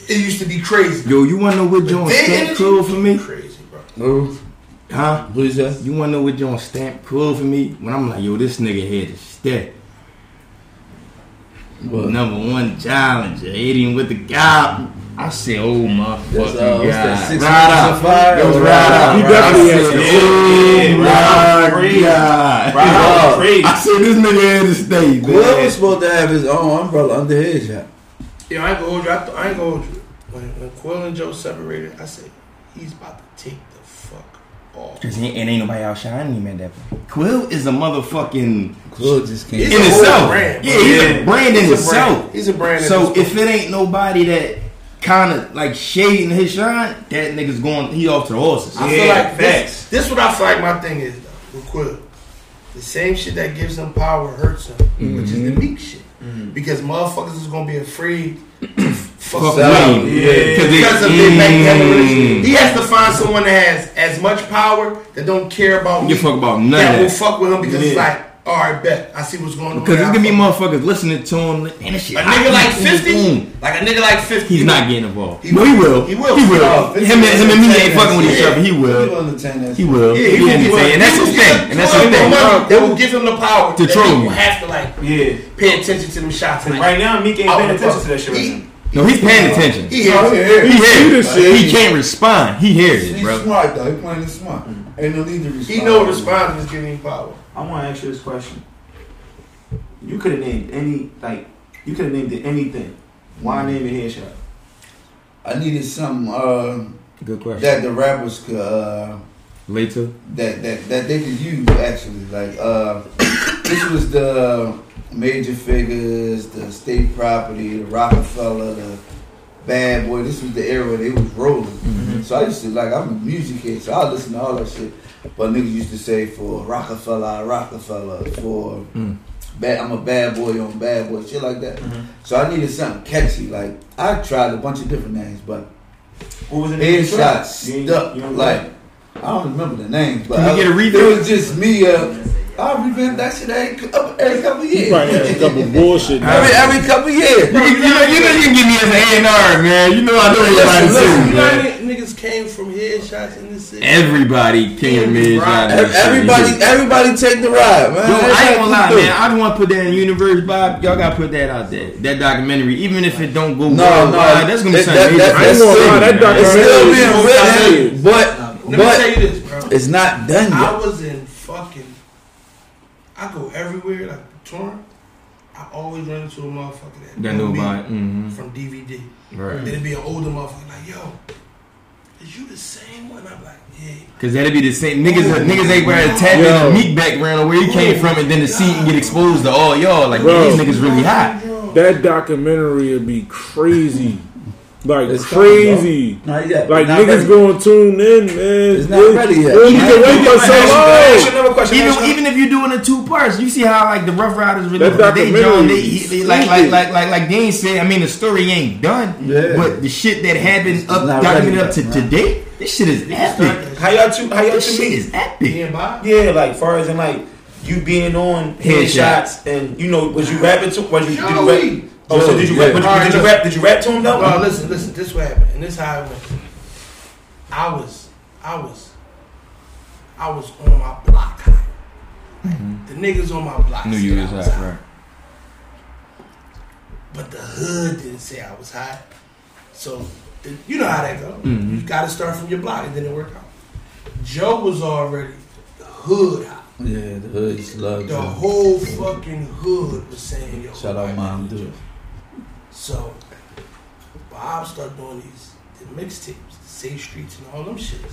it used to be crazy. Yo, you wanna know what John Their stamp energy- cool for me? Crazy, bro. Who? Huh? Who is that? You wanna know what John stamp cool for me? When I'm like, yo, this nigga here to stay. What? Number one challenger, hitting with the guy. I said, oh my That's, fucking uh, god. that, six Right minutes out. of fire? It was Or right Ride out. Out? He Ride definitely I has said, to- oh my god. Right out. I said, this nigga here to stay, Quill was man. supposed to have his own umbrella under his hat. Yeah, I ain't gonna hold you. I, th- I ain't gonna hold you. When, when Quill and Joe separated, I said he's about to take the fuck off. Cause he, and ain't nobody outshining him at that point. Quill is a motherfucking Quill just can't. He's in a whole itself. brand, yeah, he's Yeah. a brand in He's a itself. brand. He's a brand. So if it ain't nobody that kind of like shading his shine, that nigga's going. He off to the horses. I Yeah, feel like facts. this, this what I feel like my thing is though, with Quill. The same shit that gives him power hurts him, which is the Mm-hmm. meek shit. Because motherfuckers is gonna be afraid to fuck Fuck me. Yeah. Cause Because it- of their magnanimity. Mm. He has to find someone that has as much power that don't care about Don't me. fuck about none that will fuck with him because it's like, all right, bet I see what's going on. Because there's gonna be I fuck- motherfuckers listening to him. like, Man, shit a hot. nigga like fifty, mm. like a nigga like fifty. He's not getting involved. He no, he will. He will. He will. Oh, him, and, him and me ain't fucking with each other. He He will. will. He will. Yeah, He he will. entertain. And that's his thing. And that's his thing. will- They will give him the power To that troll he you. have to like Yeah. pay attention to them shots. Like, Right now, Meek ain't paying attention to that shit right He- now. No, he's paying attention. He He, hears. here. hears. see the shit. He can't respond. He hears it, He's smart though. He playing it smart. Ain't no need to respond. He know responding is giving him power. I want to ask you this question. You could have named any, like, you could have named it anything. Why name it headshot? I needed something uh, Good question. that the rappers could uh, Later. that that that they could use actually. Like uh, this was the major figures, the state property, the Rockefeller, the Bad Boy. This was the era where they was rolling. So I used to like I'm a music kid, so I listen to all that shit. But niggas used to say for Rockefeller, Rockefeller, for Mm. bad, I'm a bad boy on bad boy, shit like that. So I needed something catchy. Like I tried a bunch of different names, but What was the name of headshots You stuck. you don't Like I don't remember the names, but I- get a It was just me. Uh, I revamp that shit every, couple- every couple years. He probably had a couple bullshit. Every every couple years. You, know, you, know, you know you can give me as an A&R, man. You know I know everybody Listen, too, You man. niggas came from headshots in this city? Everybody came mid shot. Ev- Everybody, everybody take the ride, man. Yo, That's I ain't gonna lie, man. I just want to put that in universe, Bob. Y'all gotta put that out there. That documentary, even if it don't go No, well, no, that's gonna be something. that- major. I ain't gonna that Man. It's still being Really? written, but Let me but tell you this, bro. it's not done I was in fucking. I go everywhere like touring. I always run into a motherfucker that, That know know me about it. Mhm. from DVD. Right. It'd be an older motherfucker like, yo, is you the same one? I'm like, yeah. Cause that'd be the same niggas. niggas ain't wearing a tab Yo. in the meek background or where he came from, and then the seat and get exposed to all y'all. Like Bro. these niggas really hot. That documentary would be crazy. Like It's crazy. Not yet. Like Not niggas ready. gonna tune in, man. It's not ready yet. Well, you Man, can wait for so ask you- long. ask you another question. Even Ask you- even if you're doing it two parts, you see how like the Ruff Ryders really That they documentary John, they, is they, like like stupid. like like like Dean said. I mean, the story ain't done, Yeah. but the shit that happened up not documented up to yet, man. today, this shit is epic. How y'all two? How y'all This two shit meet? is Me epic. Yeah, like far as in like you being on headshots and you know was you rapping to was you did you rap? Joey. Oh, so did you Yeah. rap? Did you, did you rap? Did you rap to him though? No, listen, listen. This what happened, and this how it went. I was, I was, I was on my block. high. The niggas on my block. Knew said you was was hot, high. right? But the hood didn't say I was high. So the, you know how that go. Mhm. You got to start from your block. It didn't work out. Joe was already hood high. Yeah, the hood slugs. The whole fucking hood was saying, "Yo, Shout out white Mom Dude. So Bob started doing these the mixtapes, the Safe Streets and all them shits.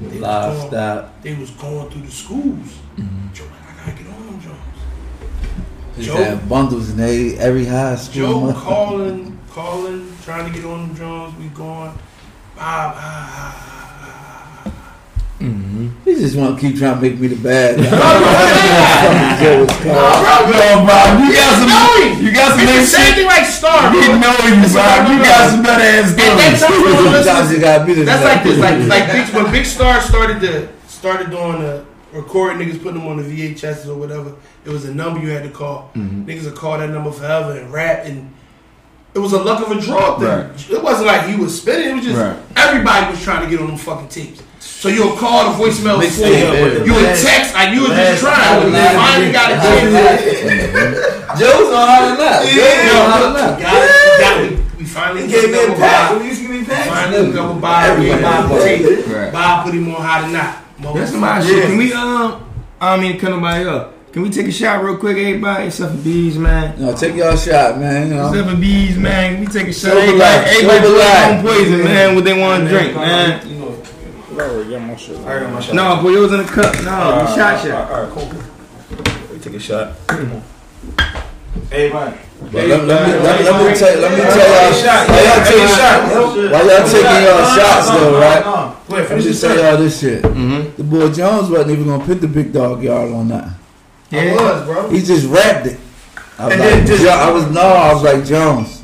They was, going, stop. they was going through the schools. Joe like, I gotta get on them Jones. Just Joe- have bundles in every, every high school. Joe calling, calling, trying to get on them Jones. We going. Bob, ah, ah, Mm-hmm. He just want to keep trying to make me the bad guy. Fucking Joe was called. Yo, Bob, you got some, you got some It's the next same thing like Star, We bro. know you, Bob. You got some better ass At that time, stories. Sometimes you gotta be the That's guy. like this, like like Big, when Big Star started to started doing the recording niggas, putting them on the VHS or whatever. It was a number you had to call. Mhm. Niggas would call that number forever and rap, and it was a luck of a draw thing. Right. It wasn't like he was spinning. It was just Right. everybody was trying to get on them fucking tapes. So you'll call the voicemail Mix full. tape, yeah. You would text like you were just trying. You finally got a chance. Joe's on how to knock. Joe's on how to We knock. got it. We got it. We finally gave me a double pack. Bob. Used to give me packs. Finally hooked up with Bob. We Everybody Bob bought tape. Bob put him on how to knock. That's my shit. Can we um? I don't mean to cut nobody up. Can we take a shot real quick, everybody? Except for bees, man. No, take y'all shot, man. You know. Except for bees, man. Can we take a shot? Silver Everybody, everybody silver put poison, man. What they want to drink, man. I already my shit. I got my shot. No, boy, it was in a cup. No, Uh, we shot shot. All right, cool. We take a shot. Everybody. But let, let me, let, me- let me tell, let me tell y'all. shot. While y'all Take a taking, shot. while y'all taking y'all shots though, right? Go ahead, Let me just this tell y'all this shit. Mm-hmm. The boy Jones wasn't even gonna put the big dog yard on that. I was, bro. He just rapped it. I was And like, then just- I was no, I was like Jones.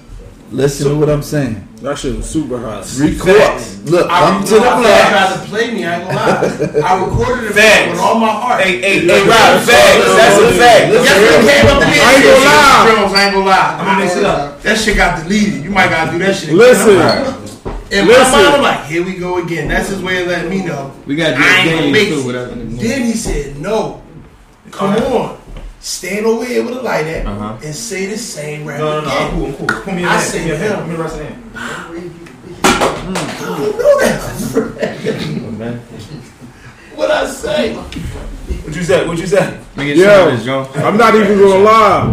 Listen to what I'm saying. That shit was super hot. Record. Look, I, come to the I tried to play me. I ain't gonna lie. I recorded it Facts. with all my heart. Hey, hey, hey, Rob, facts. That's a fact. Guess what came up to me? I ain't gonna lie. I ain't gonna lie. I'm gonna mix it up. That shit got deleted. You might gotta do that shit. again. Listen, In my listen. mind, I'm like, here we go again. That's his way of letting me know. We got to do I a ain't gonna game too, it. whatever. Then he said, no. Come on. Stand over here with a light at Uh-huh. and say the same rap No, no, no. I'm cool. I'm cool. Put me in I there. say Put me him. Put me the rest of them. I know that. what I say? What you said? What you said? Make Yo. shot this, I'm not even gonna lie.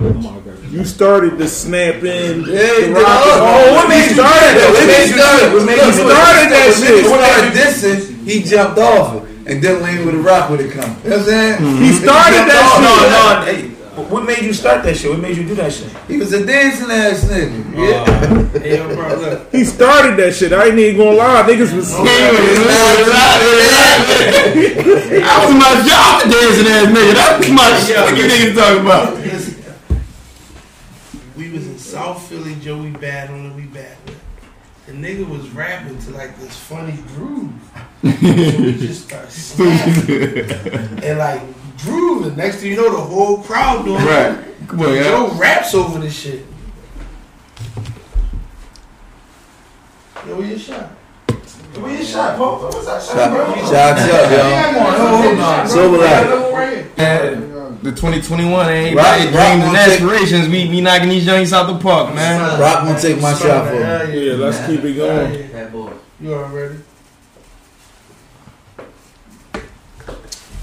You started the snapping. Yeah, the no, rock- oh, what made you started that? What made you do it? What made you do started that When shit? niggas started dissing, he jumped off it. And then Lane with a rock would it come. You know what I'm saying? Mm-hmm. He started jumped that off shit. No, no. Hey, what made you start that shit? What made you do that shit? He was a dancing ass nigga. Oh. Yeah. Hey, yo, bro, look. He started that shit. I ain't even gonna lie. Niggas was oh, That was my job, dancing ass nigga. That was my shit. What you niggas talking about? We was in South Philly, Joey Bad on the We Bad. The nigga was rapping to like this funny groove. So we just started snapping. and like groove. And next thing you know, the whole crowd doing it. Right. Come on, Joe yeah. raps over this shit. Yo, where your shot? Where your shot, Paul? What's that shot, Shout bro? shout out, yo. Hold on. Silver light. right here. Man, The 2021 ain't right. Dreams and aspirations. We we knocking these youngins out the park, man. Rock gonna take my shot for Hell me. Yeah, let's keep it Hell going. yeah. You already?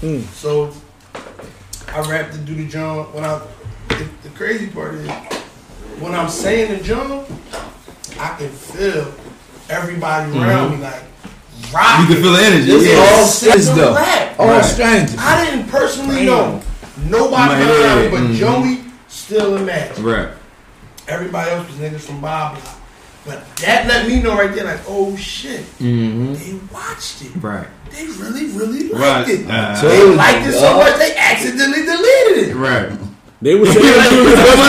Mm. So I rap to do the John when I the, the crazy part is when I'm saying the John, I can feel everybody around me like rock. You can feel the energy. This yeah. all the though. rap. All Right. strangers. I didn't personally know nobody around me, but mhm. Joey still in match. Right. Everybody else was niggas from Bob Block. But that let me know right there, like, oh shit, Mm-hmm. they watched it. Right. They really, really liked Right. it. Uh, They liked it so dog. much they accidentally deleted it. Right. They were saying you was the best one.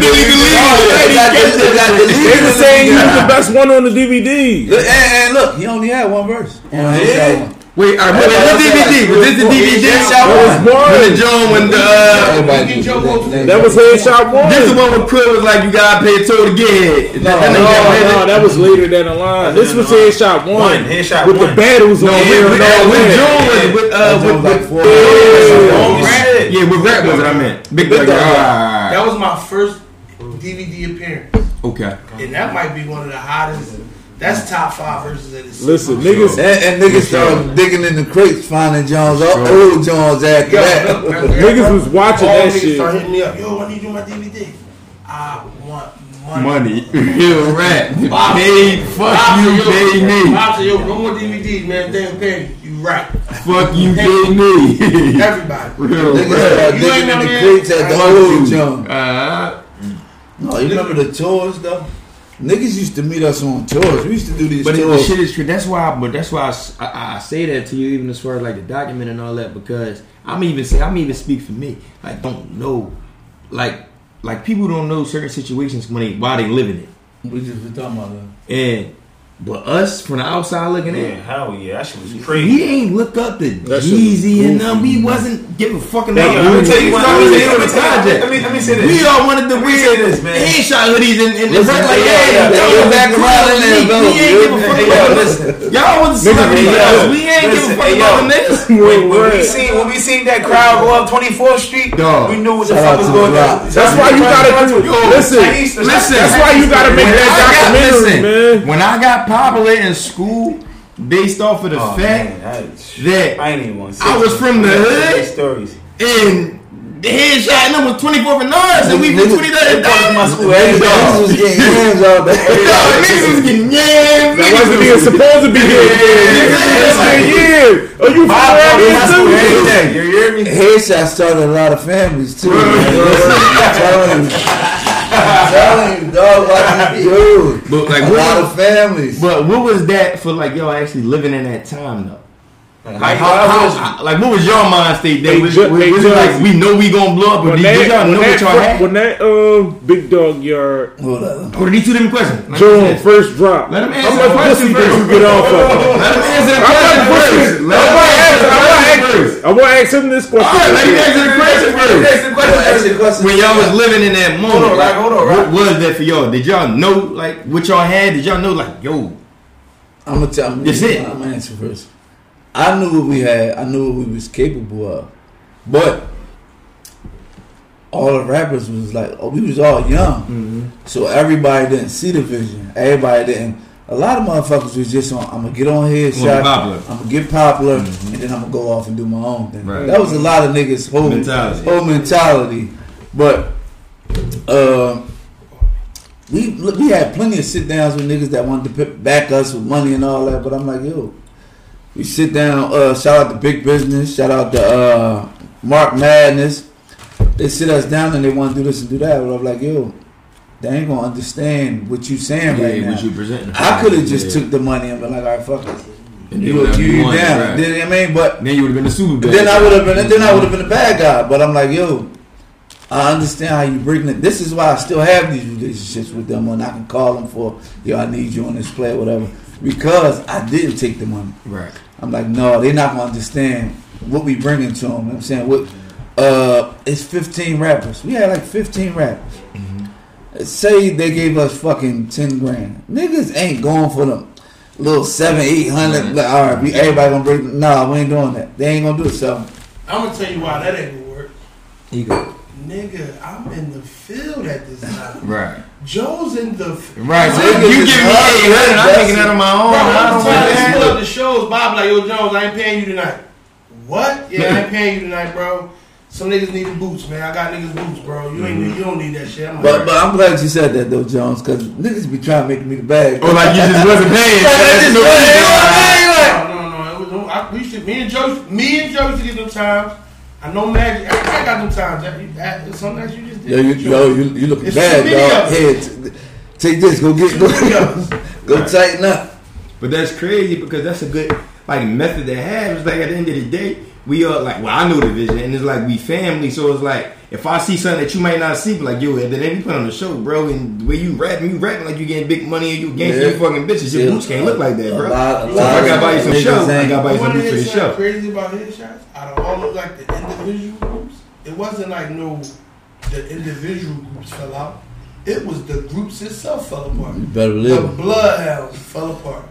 They got this- they got this- They were saying you was the best one on the DVD. Look, And, and look, he only had one verse. Yeah. He had one. Wait, all right, wait, wait, what DVD? Was this the DVD? Headshot That was one. When the one. Joan, when the, uh, Everybody Get do your that. vote. That- That was Headshot One. this the one where Quill was like, you gotta pay a toll to get here. No, That- that No, nigga got paid- no, that was later down the line. This was Headshot One. One, headshot With the one. battles on No, here with, and with, all uh, with was with, uh, with, like with. Oh, Yeah. yeah, with rap was it I meant. Big Dog. Dog. Ah, That was my first DVD appearance. Okay. And that might be one of the hottest. That's top five verses of this. Listen, niggas. And, and niggas started digging in the crates, finding Jones, old Jones after Yo, that. look, man, Niggas was watching all that niggas shit. start hitting me up. Yo, when you do my DVD? I want money. Money. Real rap. Bob- Paid. Fuck Bob you, said, yo, pay me. Bob said, yo, no more DVDs, man. Damn, pay me. You right. Fuck you, pay me. Everybody. Real Niggas rap. You digging ain't in never the had- crates at the old Jones. Uh, No, you remember the tours though? Niggas used to meet us on tours. We used to do these But it, the shit is true. That's why. But that's why I s- I, I say that to you, even as far as like the document and all that, because I'm even say I'm even speak for me. Like don't know, like like people don't know certain situations when they while they living it. We just been talking about that. And But us from the outside looking in, hell yeah, that shit was we crazy. ain't look up to That shit was Jeezy and them. We wasn't giving a fucking Hey, about let me tell you We what- let me- listening let to me the say- project. let me- let me say this. We all wanted to Let me wear say this, man. headshot hoodies and, and, and Listen, like yeah, that. yeah, Y'all yeah, back around in there, We- bro. We ain't give a Hey, fuck yo, about listen. Y'all was the celebrity yo, guys. We ain't give a listen, fuck hey, about yo. them niggas. When, when we seen when we seen that crowd go up 24th Street, Dog. we knew what the Shout fuck was to the going Rock. on. That's why you gotta do. Yo, Listen, listen. that's why you gotta make When that I got- documentary, listen, man. When I got popular in school, based off of the Oh, fact man, that I, I ain't even want I was from the hood. Stories. and the headshot and them was 24 for Norris and we was Niggas- 20 They part of my school. Niggas was getting hands all day. Niggas was getting yams. That wasn't even supposed to be here. Yeah. You from My around part of school too? every day. You hear me? Headshot started a lot of families too. Man. Listen, I'm telling you, I'm telling you, dog, watch this dude. But like A what lot was, of families. but what was that for like y'all actually living in that time though? Like, Like, how, how, how, how, like what was your mind state Hey, that was, Ju- was, was it like we know we gonna blow up or When did, that, did y'all when know that, what y'all had? when that um big dog yard Hold on. These two different questions. Let Joe first drop, Let him how answer much the question pussy did first. you get off of? Let him answer the question not first. pushing. Let him gonna answer ask- I'm gonna first. ask- I'm gonna ask him this All right, let him question. answer the question first. That's the question. Well, ask your question. When y'all was living in that moment, Hold on, like, hold on, right. what was that for y'all? Did y'all know like what y'all had? Did y'all know like yo? I'm gonna tell you. That's it. I'm gonna answer first. I knew what we had. I knew what we was capable of, but all the rappers was like, oh, we was all young, mm-hmm. so everybody didn't see the vision. Everybody didn't. A lot of motherfuckers was just on. I'm gonna get on here, shot. popular. I'm gonna get popular, and then I'm gonna go off and do my own thing. Right. That was a lot of niggas' whole Mentality. whole mentality. But uh, we we had plenty of sit downs with niggas that wanted to back us with money and all that. But I'm like, yo, we sit down. Uh, shout out to Big Business. Shout out to uh, Mark Madness. They sit us down and they want to do this and do that. But I'm like, yo, they ain't gonna understand what you saying right Yeah, now. what you presenting? I could have just Yeah. took the money and been like, all right, fuck it. And You, then you, you down. right. You I mean? But Then you would have been the super bad. then I would have been then I would have been a bad guy. But I'm like, yo, I understand how you bring it. This is why I still have these relationships with them when I can call them for, yo, I need you on this play or whatever. Because I didn't take the money. Right. I'm like, no, they're not gonna understand what we bringing to them. You know I'm saying, what uh, it's 15 rappers. We had like 15 rappers. Say they gave us fucking 10 grand. Niggas ain't going for them little seven, eight hundred. Right. Like, all right, everybody gonna bring. Nah, we ain't doing that. They ain't gonna do it. So I'm gonna tell you why that ain't gonna work. You go. Nigga, I'm in the field at this time. Right. Joe's in the f- Right. So you is give me eight hundred, I'm that's- making that on my own. Bro, I I'm don't trying to want pull that. up the shows. Bob like, yo, Jones, I ain't paying you tonight. What? Yeah, I ain't paying you tonight, bro. Some niggas need the boots, man. I got niggas boots, bro. You ain't, mm-hmm. you don't need that shit. I'm But but I'm glad you said that though, Jones, because niggas be trying to make me the bag. Or like you just wasn't paying. That's No, what it you is. no, no, no. It was, I, we used to, me and Joe, me and Joe used to get them times. I know Magic. I got them times. That, you- that, some nights you just did. Yo, you, yo, you, you looking It's bad, dog. of Here, t- take this. Go get go, go tighten up. But that's crazy because that's a good like method to have. It's like at the end of the day, we are like, well, I know the vision, and it's like we family. So it's like if I see something that you might not see, but like yo, at the end you put on the show, bro, and the way you rapping, you rapping like you getting big money and you gangster, Yeah. you fucking bitches. Your Yeah. boots can't look like that, A bro. lot- a so I gotta buy you some niggas show, I gotta buy you some boots for the show. crazy about headshots, out of all of like the individual groups, it wasn't like no the individual groups fell out. It was the groups itself fell apart. You better The. Bloodhounds fell apart.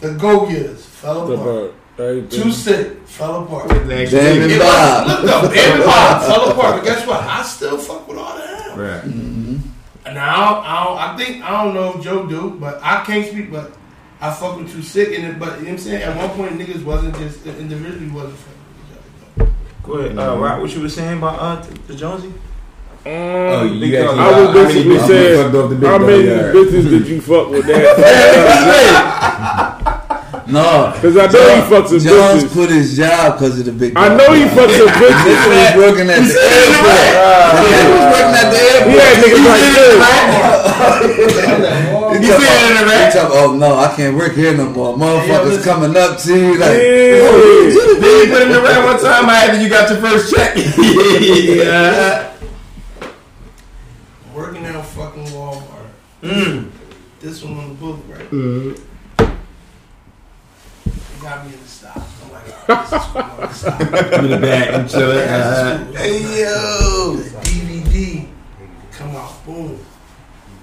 The Go Getters fell apart. About everything. Too Sick fell apart. Damn It it, was, Bob. look though, and Bob fell apart. But guess what? I still fuck with all that. Right. Mm-hmm. Now I, don't, I think I don't know if Joe do, but I can't speak. But I fuck with Too Sick, and it, but you know what I'm saying at one point niggas wasn't just individually wasn't fucking with each other. Go ahead, uh, Rock. What you were saying about uh, the Jonesy? Oh, Um, you actually. I was how many basically saying, fucked off the big how many bitches did you fuck with that? No, Because I know he fucks with Jones bitches. quit his job because of the big. I know he fucks with Nigga bitches. was working at the airport. Nigga was working at the airport. He had niggas like this. You see it in the about- rap? he talk, oh no, I can't work here no more. Motherfuckers listen. coming up to you like, Yeah. Then you put in the rap one time after you got your first check. yeah. Working out fucking Walmart. Mm. This one on the book, right? He got me in the stop. I'm like, all right, this is cool. I'm gonna. In the back, I'm chilling. Uh, this is cool. Hey yo. The DVD come out, boom.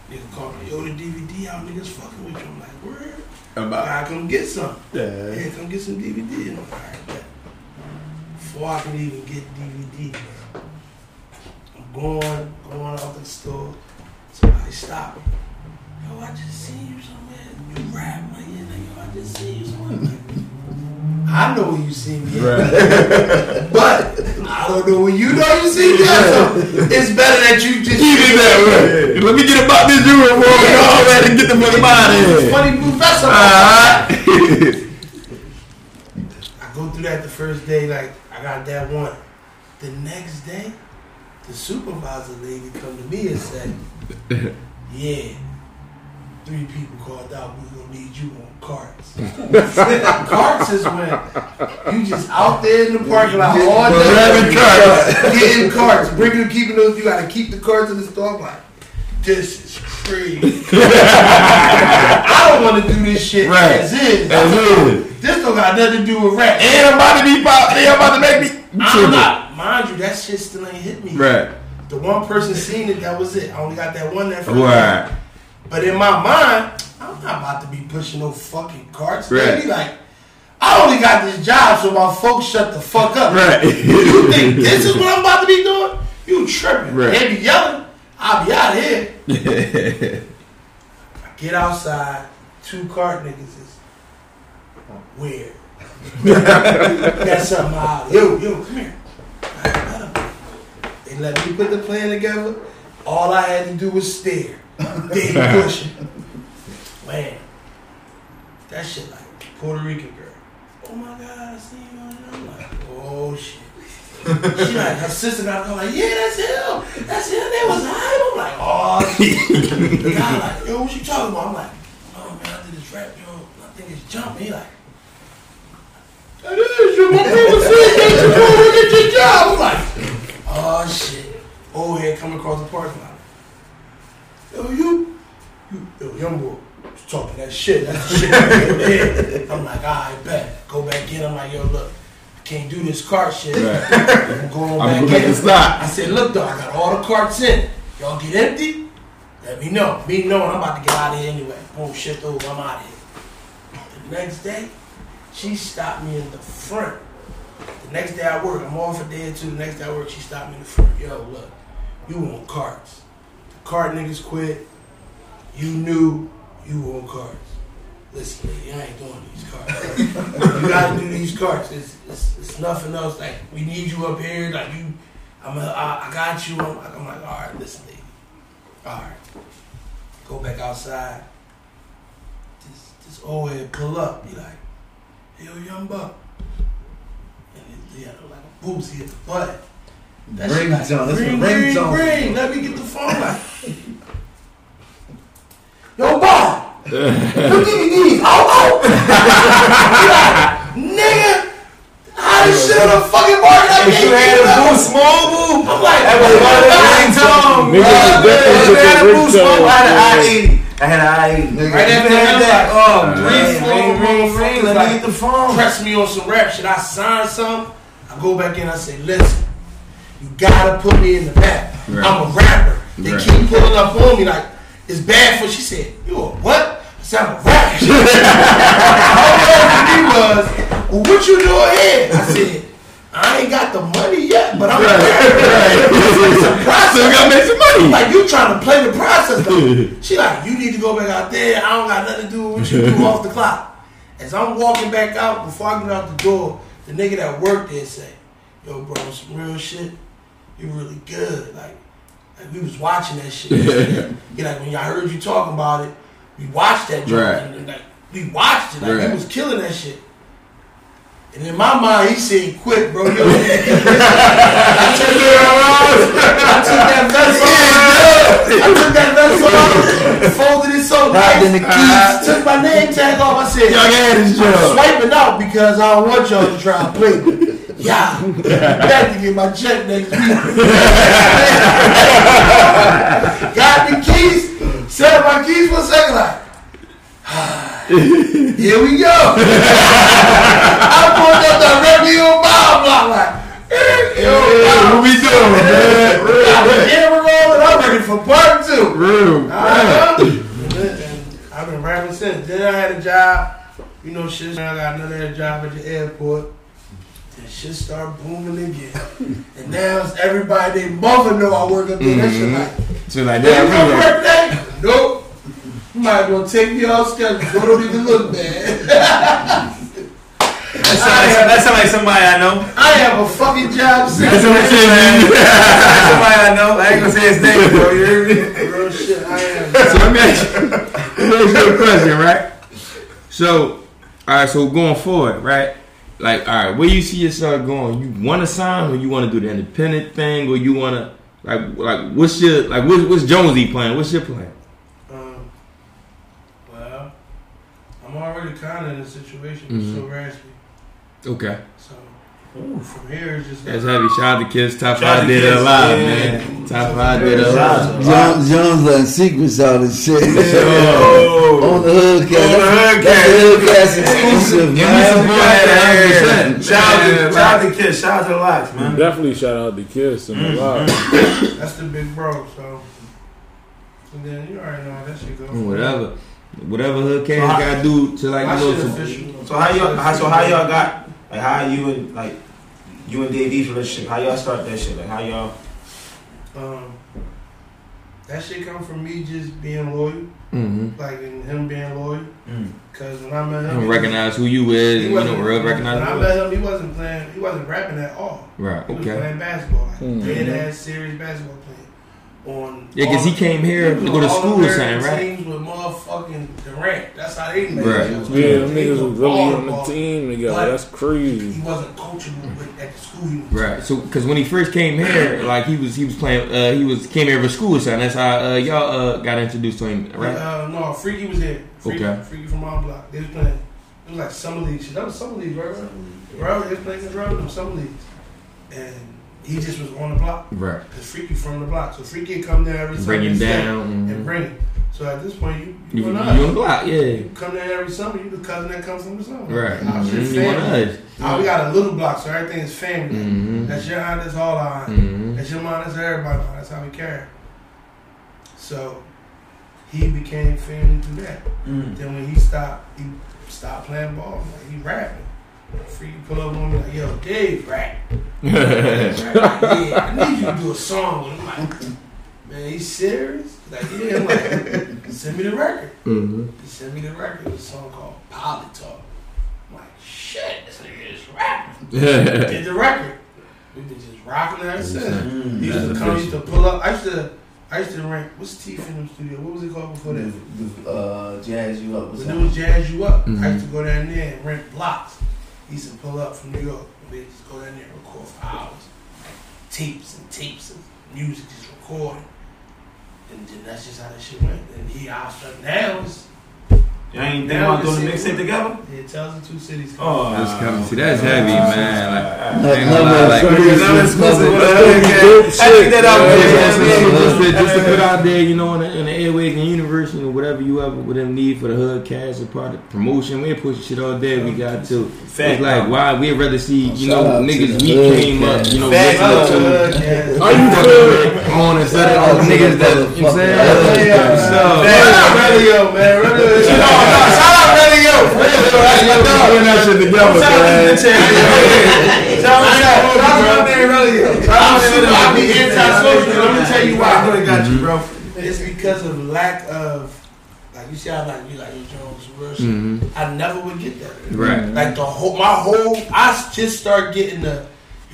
Nigga call me, yo, the DVD out, niggas fucking with you. I'm like, word? about I come get some. yeah. Yeah, come get some DVD. And I'm like, all right, bet. Before I can even get DVD, I'm going, going out the store. Somebody stop me. Yo, I just seen you somewhere. You rap. I'm like, yeah, nigga, I just seen you somewhere. I'm like, I know when you see me. at. But I don't know when you know you see me. So it's better that you just Keep it that way. Let me get about this uniform and all that and get the money out of here. Funny professor. Alright. Uh-huh. I go through that the first day, like I got that one. The next day, the supervisor lady come to me and said, "Yeah, three people called out. We gonna need you on carts. carts is when you just out there in the parking lot all day, carts. getting carts, bringing them, keeping those. You gotta keep the carts in the store. I'm like, this is crazy. I don't want to do this shit Right. as is. This don't got nothing to do with rap. And I'm about to be pop. They about to make me. I'm not. Mind you, that shit still ain't hit me. Right. The one person seen it, that was it. I only got that one that. Right. But in my mind, I'm not about to be pushing no fucking carts. Right. Baby. Like, I only got this job so my folks shut the fuck up. Right. You think this is what I'm about to be doing? You tripping. Right. They be yelling. I'll be out of here. I get outside, two cart niggas is weird. That's something out. Yo, yo, come here. They let me put the plan together. All I had to do was stare. They pushing. Man, that shit like Puerto Rican girl. Oh my God, I see you. on there. I'm like, oh shit. She like her sister got I'm like, yeah, that's him. That's him. They was high. I'm like, oh shit. The guy like, yo, what you talking about? I'm like, oh man, I did this rap, yo. I think it's jumping. He like, that is you. My brother said that you go to get your job. I'm like, oh shit. Old head coming across the parking lot. Yo, you, you, yo, young boy, talking that shit. That's the shit. I'm like, all right, bet. Go back in. I'm like, yo, look, I can't do this cart shit. Right. I'm going I'm back in. stop. I said, look, though, I got all the carts in. Y'all get empty? Let me know. Me knowing I'm about to get out of here anyway. Boom, shit over. I'm out of here. The next day, she stopped me in the front. The next day I work, I'm off a day or two. The next day I work, she stopped me in the front. Yo, look, you want carts. Cart niggas quit. You knew you were on carts. Listen, lady, I ain't doing these carts. you gotta do these cards. It's, it's, it's nothing else. Like, we need you up here. Like, you, I'm a, I, I got you. I'm, like- I'm like, all right, listen, lady. All right. Go back outside. This, this old head pull up. Be like, yo, young buck. And he, he had like a at the butt. That shit like, Ringtone. That's a ring, ring, ringtone. ring. Let me get the phone. Like, yo, boy. Who DVDs? Oh, oh. He like, nigga. How this shit on fucking market? I can't get it up. small boo. I'm like, That was oh one of my the God. ringtones. Niggas bro. I had a with the boo small. I had an ringtone. I eighty. I had an I eighty. Right after had that, that. Oh, three, ring, four ring, ring, ring. Let me get the phone. press me on some rap shit. I sign something. I go back in. I say, listen, you gotta put me in the back. Right. I'm a rapper. They Right. keep pulling up on me like it's bad for. She said, you a what? I said, I'm a rapper. All me was, well, what you doing here? I said. I ain't got the money yet, but I'm a rapper. It's a process. Still gotta make some money. Like you trying to play the process though. she like, you need to go back out there. I don't got nothing to do with what you do off the clock. As I'm walking back out, before I get out the door, the nigga that worked there say, yo bro, some real shit. You really good. Like, like we was watching that shit. He like when y'all heard you talking about it, we watched that joint. Right. And, like we watched it. Like Right. he was killing that shit. And in my mind, he said, "Quit, bro." Yo, I took I took that vest off. I took that vest off, folded it so nice. the keys. Took my name tag off. I said, Y'all got his I'm job. swiping out because I don't want y'all to try and play me. Yeah, got to get my check next week. got the keys. Set up my keys for a second. Like, here we go. block like, eh, yo, What we doing, man? got the camera rolling. I'm ready for part two. Real. Uh-huh. I've been rapping since. Then I had a job. You know, shit. I got another job at the airport. And shit start booming again. and now it's everybody they mother know I work up there. That shit like, So like that? Nope. You might as well take me off schedule. So it don't even look bad. That sound like, that sound like somebody I know. I have a fucking job since. That's what I'm saying. That's somebody I know. I ain't gonna say his name, bro. You hear me? Real shit, I am. So let me ask you, let me ask you a question, right? So, all right, so going forward, right? Like, all right, where you see yourself going? You want to sign, or you want to do the independent thing, or you want to, like, like what's your, like, what's, what's Jonesy plan? What's your plan? Um, well, I'm already kind of in a situation with Mhm. so raspy. Okay, So from here, it's just that's heavy. Shout out to kids. Top five did it Kids, alive, yeah. man. Top five did it Shout alive. out to- Jones, Jones letting secrets out and shit. Oh. On the hood cast. On the hood That's cast. the hood cast exclusive, Give me some man. Shout out to, shout out to Kids. Shout out to Locks, man. Definitely shout out to Kiss and Mm, the lot. that's the big bro. So and then you already know how that shit go. Whatever, whatever hood cats So gotta do to like you know. shit official. So how y'all? How, so how y'all got? Like how you and like you and Dave East relationship? How y'all start that shit? Like how y'all? Um, that shit come from me just being loyal, mm-hmm. like and him being loyal. Mm. Cause when I met him, And recognize who you is, he and you know, wasn't- real When recognize. I met him, he wasn't playing. He wasn't rapping at all. Right. He was Okay. playing basketball, like Mhm. dead ass serious basketball playing. On Yeah, cause he came here to go to school or something, right? Teams with motherfucking Durant. That's how they made Right. it. Yeah, them They niggas was was really on the team together. That's crazy. He wasn't coaching at the school he was. Right. So, cause when he first came here, like he was, he was playing, uh, he was came here for school or something. That's how uh, y'all uh, got introduced to him, right? Uh, no, Freaky was there. Freaky, Okay. Freaky from our block. They was playing. It was like summer league shit. That was summer league, right? Right. Bro, they was playing against Robin in summer leagues, and he just was on the block. Right. Cause Freaky from the block, so Freaky come there every summer Bring him and down. and bring him. So at this point, you You, you, you on the block, yeah. You come there every summer. You the cousin that comes from the summer. Right. Our shit Mhm. You want family. us. Uh, we got a little block, so everything is family. Mhm. That's your aunt, that's all our aunt. Mhm. That's your mom, that's everybody. mom. That's how we care. So he became family through that. Mm. Then when he stopped, he stopped playing ball. Like he rapping. Freaky pull up on me like, yo, Dave rap. yeah, I need you to do a song with him. Like, man, he's serious? Like, yeah, I'm like, send me the record. Mhm. He sent me the record. It was a song called Poly Talk. I'm like, shit, this nigga is rapping. Did the record. We've been just rocking ever since. Mm. He used to come, used to pull up. I used to, I used to rent. What's Teeth in the studio? What was it called before that? Uh, jazz you up. When it was Jazz You Up, I Mhm. used to go down there and rent blocks. He used to pull up from New York. And we just go down there and record for hours. Tapes and tapes and music just recording. And then that's just how that shit went. And he out now it's Y'all ain't think about doing the mixtape together? it tells the two cities. Oh, That's coming. See, that's heavy, man. Like, No, ain't no, gonna lie, no, like- some Because I'm reason- exclusive with no, the hood gang. Dope I think shit, that out man. there, just, man. just, to, just to put out there, you know, in the, in the airways and universe, and whatever you ever would them need for the hood cast or part of promotion, we ain't pushing shit all day. We got to. Fact. It's like why we'd rather see you Shout know out to niggas the we hood came up, cast. you know, Fact. listening to Yeah. Are you good? on instead of all the niggas that you know what I'm saying. Yeah. So, Shout out Radio, man. Radio. Shout out Radio. putting that shit together, man. Shout out out I'll be antisocial. I'm gonna tell you why. I got you, bro. It's because of lack of, like you see how like you like your Jones shit. Mhm. I never would get that. Right, Like the whole, my whole, I just start getting the,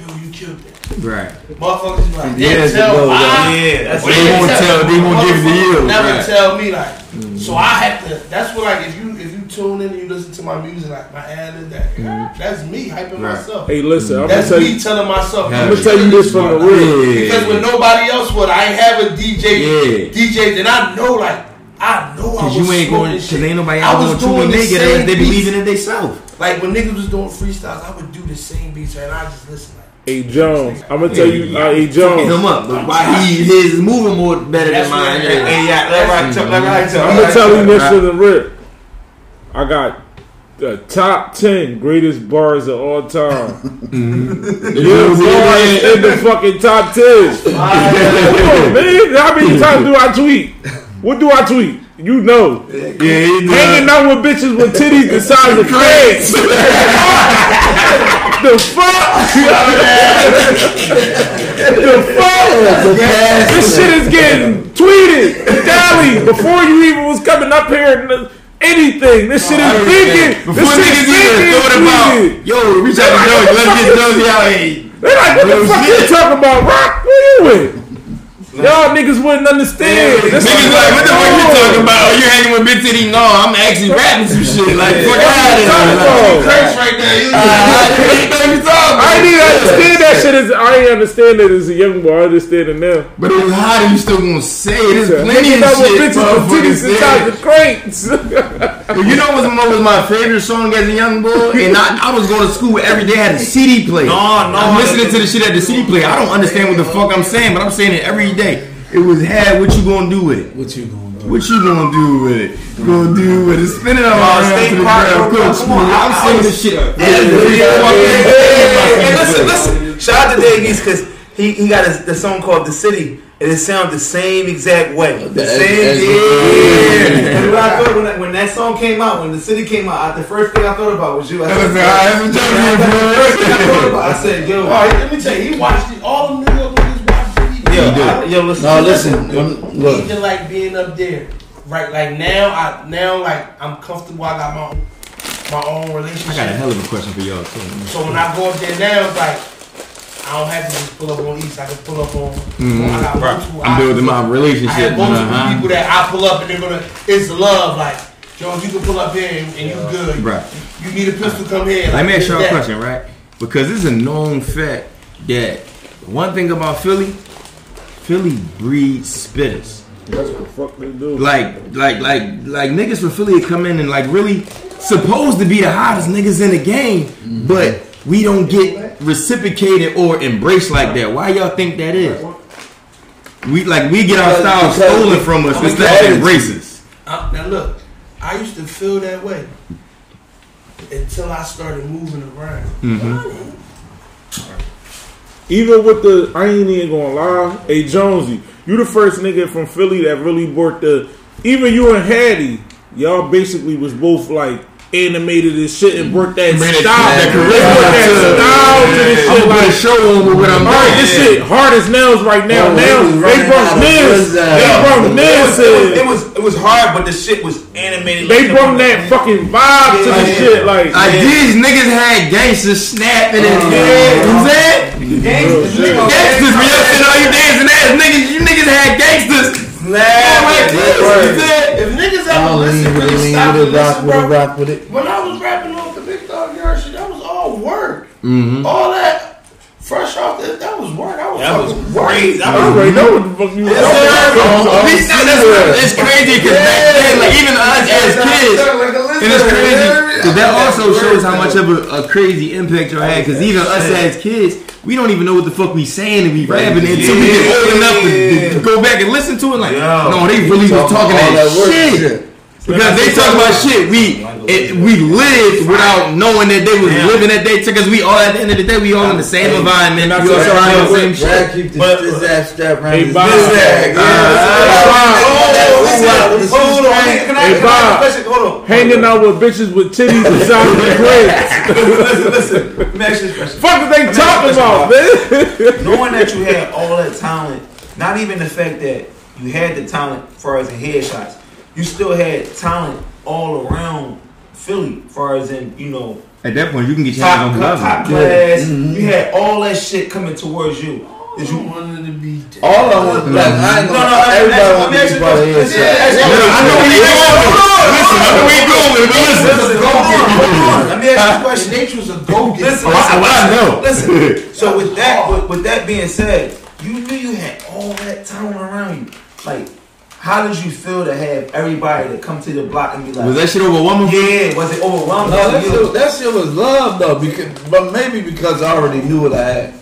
yo, you killed that. right. Motherfuckers be like, Yeah, yeah, tell the- why. Yeah, that's Well, They didn't won't tell- they won't give it to you, Motherfuckers Never right. tell me like. Mm-hmm. So I have to. That's what like if you if you tune in and you listen to my music like my ad is that. Mm-hmm. That's me hyping Right. myself. Hey, listen, I'm That's tell me you. telling myself. I'm gonna tell you this from the real. Because when nobody else would, I ain't have a DJ. Yeah. DJ, then I know like I know I Cause was you ain't going, cause shit. ain't nobody I out was going to doing and the they get same it. They beats. believing in themselves. Like when niggas was doing freestyles, I would do the same beats and I just listen like. Hey Jones, I'm gonna tell you. Uh, hey Fucking Jones, him up, but why he his is moving more better than mine. what- Yeah. Hey, yeah, let right tell, let right tell. I'm gonna tell you this to the rip. I got the top ten greatest bars of all time. The Your dudes bars in in the fucking top ten. Come on, man. How many times do I tweet? What do I tweet? You know. Yeah, he did. Hanging out with bitches with titties the size of crates. the fuck? the fuck? This shit is getting tweeted daily before you even was coming up here. and Anything. This shit is thinking. Before This shit niggas is even thought about, yo, reach out to Joey, let's get Joey out here. They like, what the fuck you talking about, Rock? Where you with? Y'all niggas wouldn't understand. This Niggas is uh, like, what the fuck you talking about? You hanging with Big Titty? No, I'm actually rapping some shit. Like, fuck What out you of talking here. about? Chris right there. You I didn't even understand that shit. As, I didn't understand it as a young boy. I understand it now. But it was hot and you still gonna say it. There's plenty Niggas of know what shit. bitches with titties motherfuckers inside the crates. But you know what was, what was my favorite song as a young boy? And I, I was going to school every day. I had a CD player. No, no. I'm listening to the shit at the CD player. I don't understand what the fuck I'm saying, but I'm saying it every day. It was had what you gonna do with it? What you gonna do? What you gonna do with it? You gonna do with it? Spin it all around stay to the ground. Coach, Come on, I'm saying this shit. Listen, listen. Shout out to Dave East because he, he got a, the song called "The City" and it sounds the same exact way. The That's- same. that's- Yeah. And what I thought when that, when that song came out, when "The City" came out, I, the first thing I thought about was you. I said, a the first thing I thought about, I said, yo, All right, let me tell you, he watched. All the New York niggas watched it. yo, I- yo, listen. No, listen. when- Look, Even like being up there, right? Like now, I now like I'm comfortable. I got my own, my own relationship. I got a hell of a question for y'all too. So when I go up there now, it's like I don't have to just pull up on East. I can pull up on. I got multiple. I'm building my relationship. I relationship. have multiple uh-huh. people that I pull up and they're gonna. It's love. Like Jones, you can pull up here and, and you good. Right. You need a pistol, come here. Let Like, me ask y'all a that. question, right? Because it's a known fact that one thing about Philly, Philly breeds spitters. That's what the fuck they do. Like, like, like, like niggas from Philly come in and like really supposed to be the hottest niggas in the game, but we don't get reciprocated or embraced like that. Why y'all think that is? We like we get our style stolen from us because- instead of embrace us. Uh, now look, I used to feel that way until I started moving around. Even with the, I ain't even gonna lie. Hey Jonesy, you the first nigga from Philly that really worked the. Even you and Hattie, y'all basically was both like animated and shit and worked that Bring that- style. that They charisma worked that to- style to this I'm shit gonna like. show them what I'm All right, doing. this shit hard as nails right now. Oh, now he was they running brought out of Niz. prison. They Yo, brought it was, it, was, it was hard, but the shit was animated. They like brought that fucking vibe to the Yeah. shit. Like, Like these niggas had gangsters snapping and Yeah. Uh, you know what I'm saying? Gangsters, shit. Gangsters, when y'all sitting you dancing ass niggas, you niggas had gangsters. Nah, Like this, you Right. said? If niggas I ever listen, lean with really stop lean and with it, rock listen, with it, bro. rock with it. When I was rapping on the Big Dog Yard shit, that was all work. Mm-hmm. All that fresh off that, that was work. I was That was fucking crazy. I already know what the fuck you was It's, it's crazy because back then, like even us as kids, and it's crazy because that also shows how much of a, a crazy impact y'all had. Because even us as kids, we don't even know what the fuck we saying and we rapping until we get old enough to, to go back and listen to it. Like, Yo. no, they really was talking all that, that work shit. Because they talk about shit we it, we lived without knowing that they was Yeah. living that day. Because we all at the end of the day, we all in the same Hey, environment. and We all said, trying the same shit. Brad keep But- this, this ass strap around Hey, his Bob. this. Hold on, hey, can I, Hey, can I ask Bob. a question? Hold on. hanging out with bitches with titties inside the crates. listen, listen. Let me ask you this question. Fuck are they Let me talking about, this man? Knowing that you had all that talent, not even the fact that you had the talent as far as in headshots, you still had talent all around Philly, as far as in, you know, At that point, you can get your top, hands on top, whoever. class. Mhm. You had all that shit coming towards you. Is You you wanted to be dead. All of them, like, I ain't No, gonna, no, let everybody ask- want to ask be you part of this. his Yeah, yeah, I know where you going. Listen, I know where you going with it, but listen. Listen, hold on, hold on. Let me ask you a question. Nature was a go getter. Listen, I- listen, I know. Listen. So with that, with, with that being said, you knew you had all that talent around you. Like, how did you feel to have everybody to come to the block and be like, Was that shit overwhelming? yeah, was it overwhelming? No, that shit, that shit was love though, because but maybe because I already knew what I had.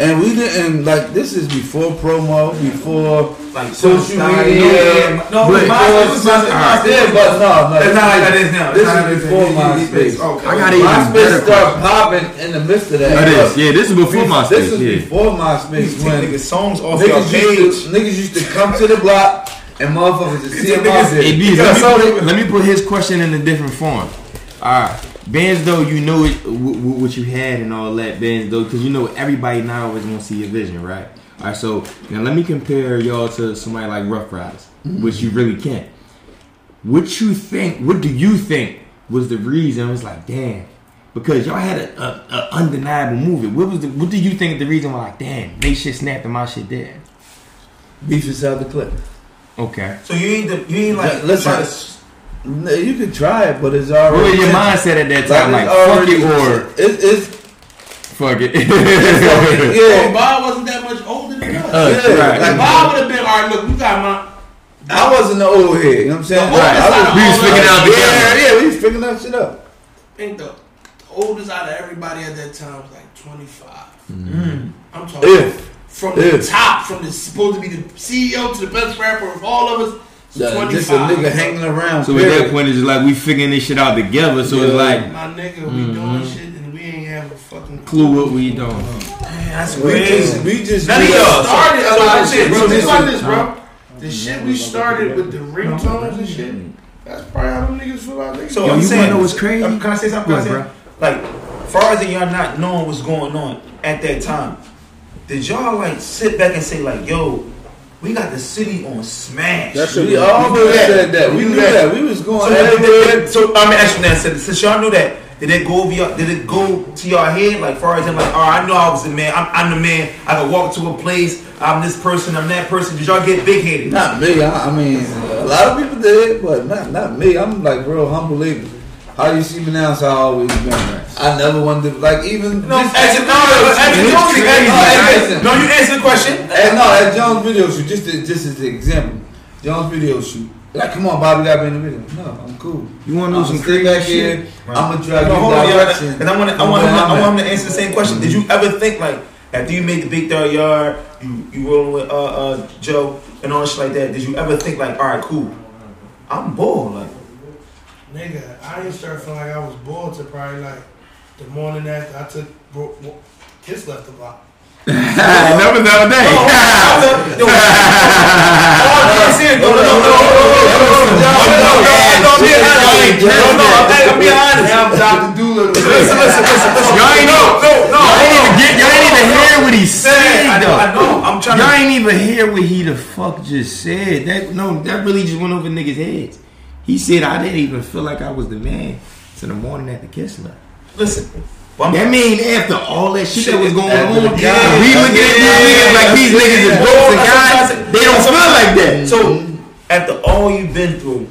And we didn't like this is before promo, before Like social style, media. No, But- it's MySpace. It's MySpace. Yeah, but no, no. It's not like that is now. This is before that is. MySpace. Okay. I got even MySpace better started popping in the midst of that. It is. Yeah, this is before This is Yeah. before MySpace Take when niggas songs off your page. used, to, niggas used to come to the block and motherfuckers would see them out there. Hey, let, me let me put his question in a different form. Alright. Bands though, you know it, w- w- what you had and all that. Bands though, because you know everybody now always want to see your vision, right? Alright, so now let me compare y'all to somebody like Ruff Ryders, mm-hmm. which you really can't. What you think? What do you think was the reason? It was like, damn, because y'all had a, a, a undeniable movie. What was the? What do you think the reason? was like, damn, they shit snapped and my shit dead. Beef inside the clip. Okay. So you ain't the, you ain't like Listen, try to- No, You can try it, but it's What already. was your mindset at that time? Like, it's fuck already- it or it, it's fuck it. Oh, yeah. Bob wasn't that much older than us. Uh, Yeah, right. Like Bob would have been, all right, look, you got my. I wasn't the old head. You know what I'm saying? The oldest I out of We was all figuring out us, together. Yeah, yeah, we was picking that shit up. think the oldest out of everybody at that time was like 25. Mm-hmm. I'm talking If from the top, from the supposed to be the CEO to the best rapper of all of us. It's uh, just a nigga hanging around. So at that point, it's just like we figuring this shit out together. So it's like My nigga, we doing shit and we ain't have a fucking Mm-hmm. clue what we doing. Man, that's we just, we just. None of do y'all. started a So- lot of shit, bro. listen, Think about this, bro. The shit we started with the ringtones and shit. That's probably how them niggas feel about niggas. So Yo, I'm you saying, wanna know what's crazy? Can I say something? Go Can I ahead, say- Like, far as y'all not knowing what's going on at that time, did y'all like sit back and say like, "Yo, we got the city on smash"? That shit We was- always that. said that. We We knew knew that. that. We was going So, everywhere. so I'm asking that. Since, since y'all knew that, did it go over your, Did it go to your head? Like, far as them, like, all right, I know I was the man. I'm, I'm the man. I can walk to a place. I'm this person. I'm that person. Did y'all get big headed? Not me. I, I mean, a lot of people did, but not not me. I'm like real humble. Nigga. How do you see me now is how I always been. I never wanted to like even. No, just- answer, no, no, answer, It's no, no, you answer the question. And no, at Jones video shoot, just to, just as an example, Jones video shoot. Like, come on, Bobby, got me in the video. No, I'm cool. You want to I'm know some stay crazy back shit? here. I'm gonna drive No, you hold on, direction. Because I want to, I from want, I'm I want him to answer the same question. Did you ever think like after you made the big third yard, you you rolling with uh uh Joe and all shit like that? Did you ever think like, all right, cool, I'm bored, like. Nigga, I didn't start feeling like I was bored to probably like the morning after I took bro, bro, kiss left the block. that was the other day. No, no, no, no, I'm being honest. I'm Dr. Dolittle. Listen, listen, listen. Y'all ain't no, no, no. Y'all ain't even get. Y'all ain't even hear what he said. I know. I'm trying. Y'all ain't even hear what he the fuck just said. That no, that really just went over niggas' heads. He said I didn't even feel like I was the man to the morning after Kiss left. Listen. Well, That mean after all that shit, that was going After on, the we guy. looking at these niggas like these niggas is Yeah. ghosts and That's what I'm guys. They don't That's feel like that. So after all you've been through,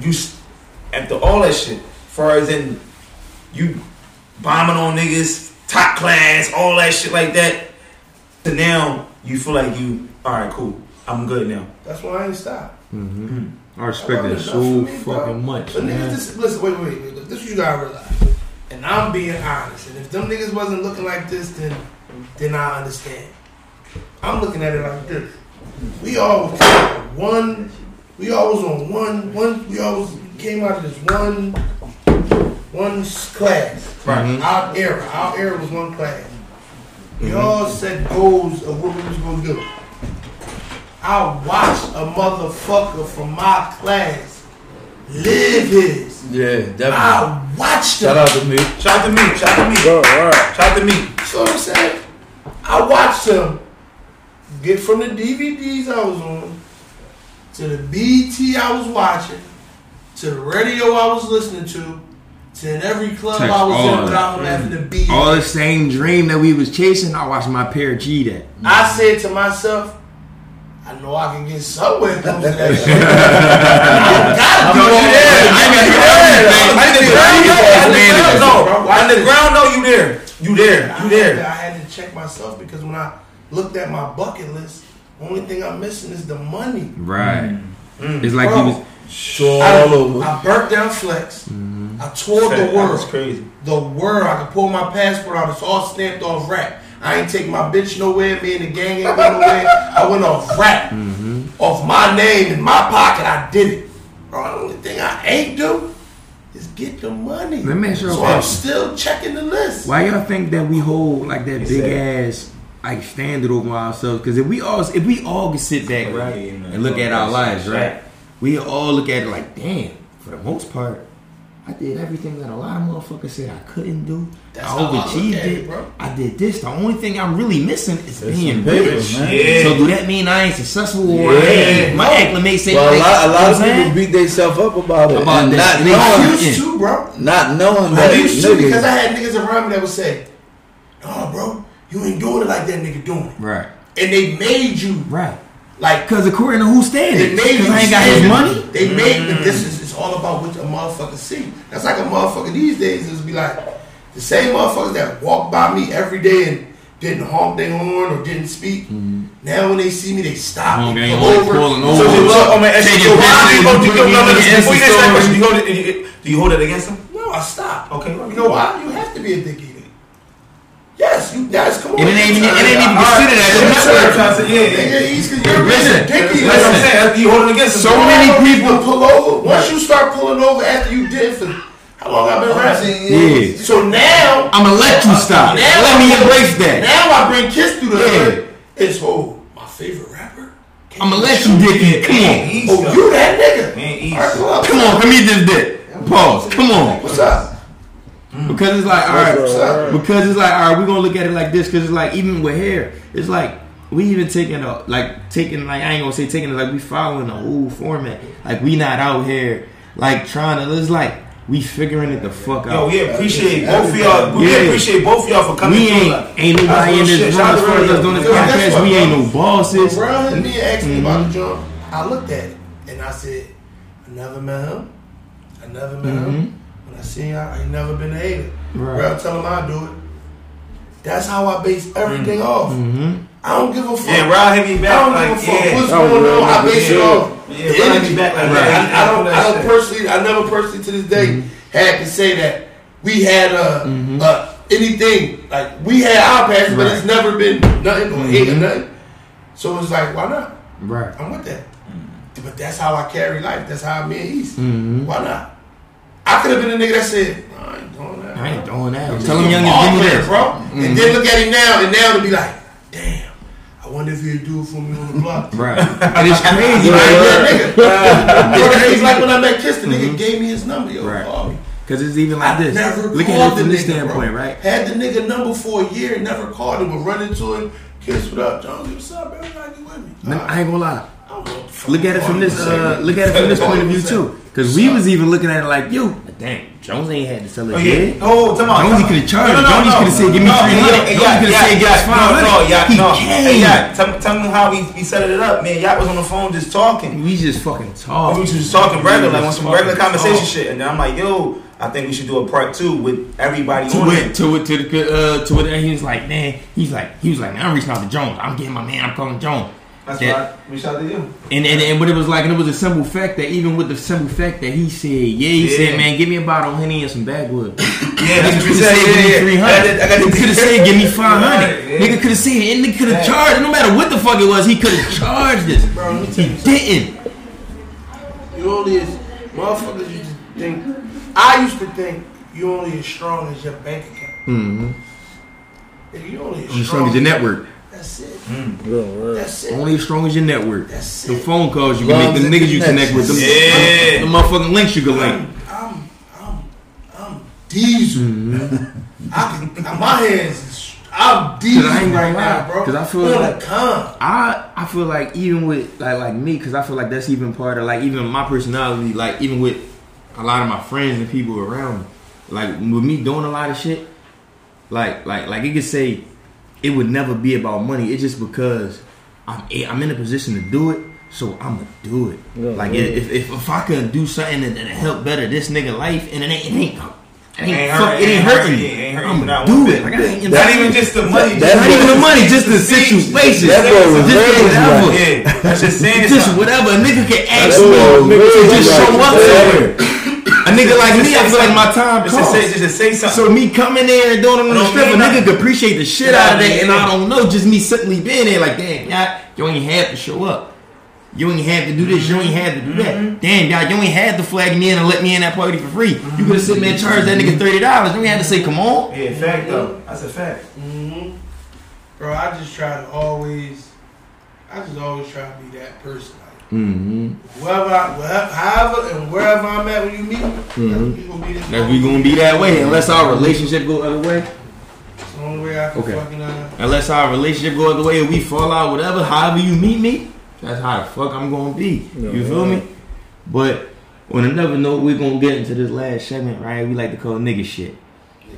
you after all that shit, far as in you bombing on niggas, top class, all that shit like that, to now you feel like you all right, cool, I'm good now. That's why I ain't stopped. Mm-hmm. Hmm. I respect that so wasn't enough for me, bro. fucking much, But niggas, this, listen, wait, wait, wait. This is what you gotta realize. And I'm being honest. And if them niggas wasn't looking like this, then then I understand. I'm looking at it like this. We all was one. We all was on one. One. We all was, came out of this one. One class. Right. Our era. Our era was one class. We all mm-hmm. set goals of what we was gonna do. I watched a motherfucker from my class live his. Yeah, definitely. I watched Shout him. out to me. Shout out to me, shout out to me, Bro, right. shout out to me. So what I'm saying, I watched him get from the DVDs I was on to the BT I was watching to the radio I was listening to to in every club Touch I was all in without him that. having to be. All the same dream that we was chasing, I watched my pair G that. I said to myself, I know I can get somewhere close to that shit. I gotta do you that. there. No, on the ground, no, you there, you there, you there. I had to check myself because when I looked at my bucket list, only thing I'm missing is the money. Right. Mm. It's like Bro, he was. So I, all over. I burnt down flex. Mm-hmm. I toured the That was world. crazy. The world. I could pull my passport out. It's all stamped off rap. I ain't take my bitch nowhere. Me and the gang ain't going nowhere. I went off rap, mm-hmm. off my name in my pocket. I did it. Bro, the only thing I ain't do is get the money. Let me ask you a so I'm still checking the list. Why y'all think that we hold like that big ass like standard over ourselves? Because if we all if we all could sit back right and look at our lives Right. right, we all look at it like, damn. For the most part, I did everything that a lot of motherfuckers said I couldn't do. That's I how I overachieved it, it. bro. I did this. The only thing I'm really missing is being paper, rich. man. Yeah. So do that mean I ain't successful or I Yeah. ain't- my acclimate say Well, a lot, a lot of know people saying? beat themselves up about it, About and not And they knowing, used to, bro. not knowing I that used to because I had niggas around me that would say, "No, bro, you ain't doing it like that nigga doing it," Right, and they made you right. like Because according to who They standards? made you I ain't got his money. They made but this mm. is it's all about what a motherfucker see. That's like a motherfucker these days is be like the same motherfuckers that walk by me every day and didn't honk their horn or didn't speak. Mm-hmm. Now when they see me, they stop. Honk they their over. So over. So, they look- man, Taking so do you, you, putting no, it no, in the listen, before you Insta answer that story. question, do you hold it, you- do you hold it against them? No, I stop. Okay. You know why? You have to be a dick eater. Yes, you guys come on. It ain't even- it ain't even considered as a Yes, network. sir. Trying to say, yeah, yeah. Nigga, he's 'cause you're Listen, being a dick eater. That's what I'm saying. You hold it against. So many people- pull over. Once you start pulling over after you did for how long I've been rapping. Yeah. So now I'ma let you stop. Now Let me embrace that. Now I bring Kiss through the Yeah. hood. It's oh my favorite rapper. I'ma let you dick in. Come on. Easy. Oh, you that nigga? Man, easy. Come on. Come on, me this dick. Pause. Come on. What's up? Because it's like, all right. What's? Because it's like, all right, we're gonna look at it like this. Because it's like, even with hair, it's like we even taking a like taking like I ain't gonna say taking it like we following the old format. Like we not out here like trying to. It's like we figuring it the fuck out. Yo, we appreciate both of y'all. We Yeah. appreciate both of y'all for coming we ain't like- ain't nobody in this room as far as us doing this podcast. what, We ain't no bosses. When Brown hit me and asked me about the mm-hmm. joint, I looked at it and I said, I never met him. I never met him. Mm-hmm. When I see him, I ain't never been a hater. Right. Bro, tell him I do it. That's how I base everything off. Mm-hmm. I don't give a fuck. Yeah, Rod hit me back. I don't like, give a fuck yeah. what's going real on. I nigga base it off. Yeah, the Rod energy. back like I, that. I, I don't. I That don't personally. I never personally to this day Mm-hmm. had to say that we had uh, uh anything like we had our passion, but it's never been nothing or hate or Mhm. nothing. So it's like, why not? Right. I'm with that. But that's how I carry life. That's how me and East. Mhm. Why not? I could have been a nigga that said, no, I ain't doing that. I ain't doing that. Tell him young ball give me this. bro. Mhm. And then look at him now, and now to be like, damn. I wonder if he'd do it for me on the block. Right. And it's crazy. You ain't that nigga. It's like when I met Kiss, the nigga gave me his number. Yo, Right. call me. Cause it's even like I this. never Look at it from this nigga, standpoint, bro. right? Had the nigga number for a year, never called him, but run into him. Kiss, what up, Jones? What's up, man? How you with me? I ain't gonna lie. I don't know what the fuck Look at it from this. Uh, look at it from this point of view too. Cause we was even looking at it like, yo, damn, Jones ain't had to sell Oh his yeah. head. Oh, come on. Jonesy coulda charged. Jonesy coulda said, "Give me no, 300." yeah, Jonesy coulda yeah, said, "Give us no, 500." No, yeah, He no. came. Hey, yeah, tell, tell me how we, we set it up, man. Y'all was on the phone just talking. We just fucking talking. We was just talking regular, like on some regular conversation talk. shit, and then I'm like, yo, I think we should do a part two with everybody To on it, it. to it, to the, uh, to it. And he was like, man, he's like, he was like, man, I'm reaching out to Jones. I'm getting my man. I'm calling Jones. That's Yeah. why we shout to you. And, and and what it was like, and it was a simple fact that even with the simple fact that he said, yeah, he Yeah. said, man, give me a bottle of henny and some bagwood. Yeah, that's what could you have said. said, give me Yeah, three yeah. I got hundred. the- I got the- Nigga could have said, give me five hundred. Yeah. Nigga could have said, and nigga could have charged. No matter what the fuck it was, he could have charged this. Bro, let me tell He you didn't. You only as motherfuckers used to think. I used to think you only as strong as your bank account. Mm-hmm. You only as strong, strong as your network. That's it. Mm. Yeah, right. That's it. Only as strong as your network. That's The phone calls you can Love make, the niggas you connect with, them, Yeah. the motherfucking links you can link. I'm, I'm, I'm diesel. Mm-hmm. I can, my hands, I'm diesel I ain't gonna right lie, now, bro. 'cause I feel on like- the. I I feel like even with like like me, because I feel like that's even part of like even my personality. Like even with a lot of my friends and people around me, like with me doing a lot of shit, like like like you could say it would never be about money. It's just because I'm eh, I'm in a position to do it, so I'm gonna do it. Yeah, like yeah. if, if if I can do something that, that help better this nigga life, and it ain't it ain't. It ain't, Ain't fuck, hurt- it ain't ain't hurting me. ain't hurting I'm not gonna do it. Like, I ain't, Not even just the money. That not even the money, just the situation. That boy was Just whatever. right. Yeah, that's just saying Just something. whatever. A nigga can ask That boy was me to raised just show up somewhere. A nigga like me, I feel like my time Just say, costs. just to say something. So me coming there and doing it on the Don't strip, a nigga nothing. could appreciate the shit out of that, and I don't know, just me simply being there, like, damn, y'all, you ain't have to show up. You ain't have to do this, you ain't have to do that. Damn, y'all, you ain't had to flag me in and let me in that party for free. You could have sit there and charged that nigga thirty dollars. You ain't had to say, come on. yeah, fact though. That's a fact. hmm Bro, I just try to always, I just always try to be that person. Like, Mm-hmm. whoever, I, wherever, however, and wherever I'm at when you meet, Mhm. we gonna be this. That we gonna be that way unless our relationship go other way. It's the only way I can Okay. fucking. Uh, Unless our relationship go other way and we fall out, whatever, however you meet me, that's how the fuck I'm gonna be. You feel me? But on another note, we're gonna get into this last segment, right? We like to call nigga shit.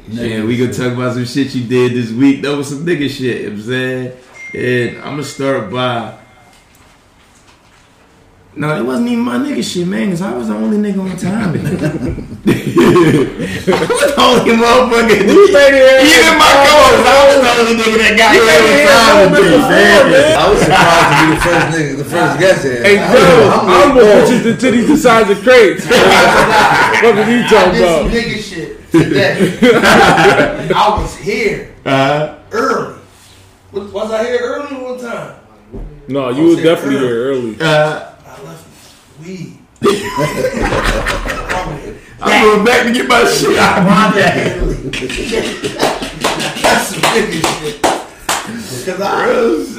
Yeah, we gonna talk about some shit you did this week. That was some nigga shit, you know what I'm saying? And I'm gonna start by No, it wasn't even my nigga shit, man, because I was the only nigga on time. I was the only motherfucker. You made it here. Even my co-host, I was the only nigga that got You here it on time. here a little bit before, man. I was surprised to be the first nigga, the first guest here. Hey, I- Joe, I'm I'm like, gonna put you the titties the size of crates. what are you I talking did some about? nigga shit today. I was here Uh, early. Was, was I here early one time? No, you was definitely here early. uh, I left weed. I'm going back to get my shit out. of my That's some nigga shit. Cause I,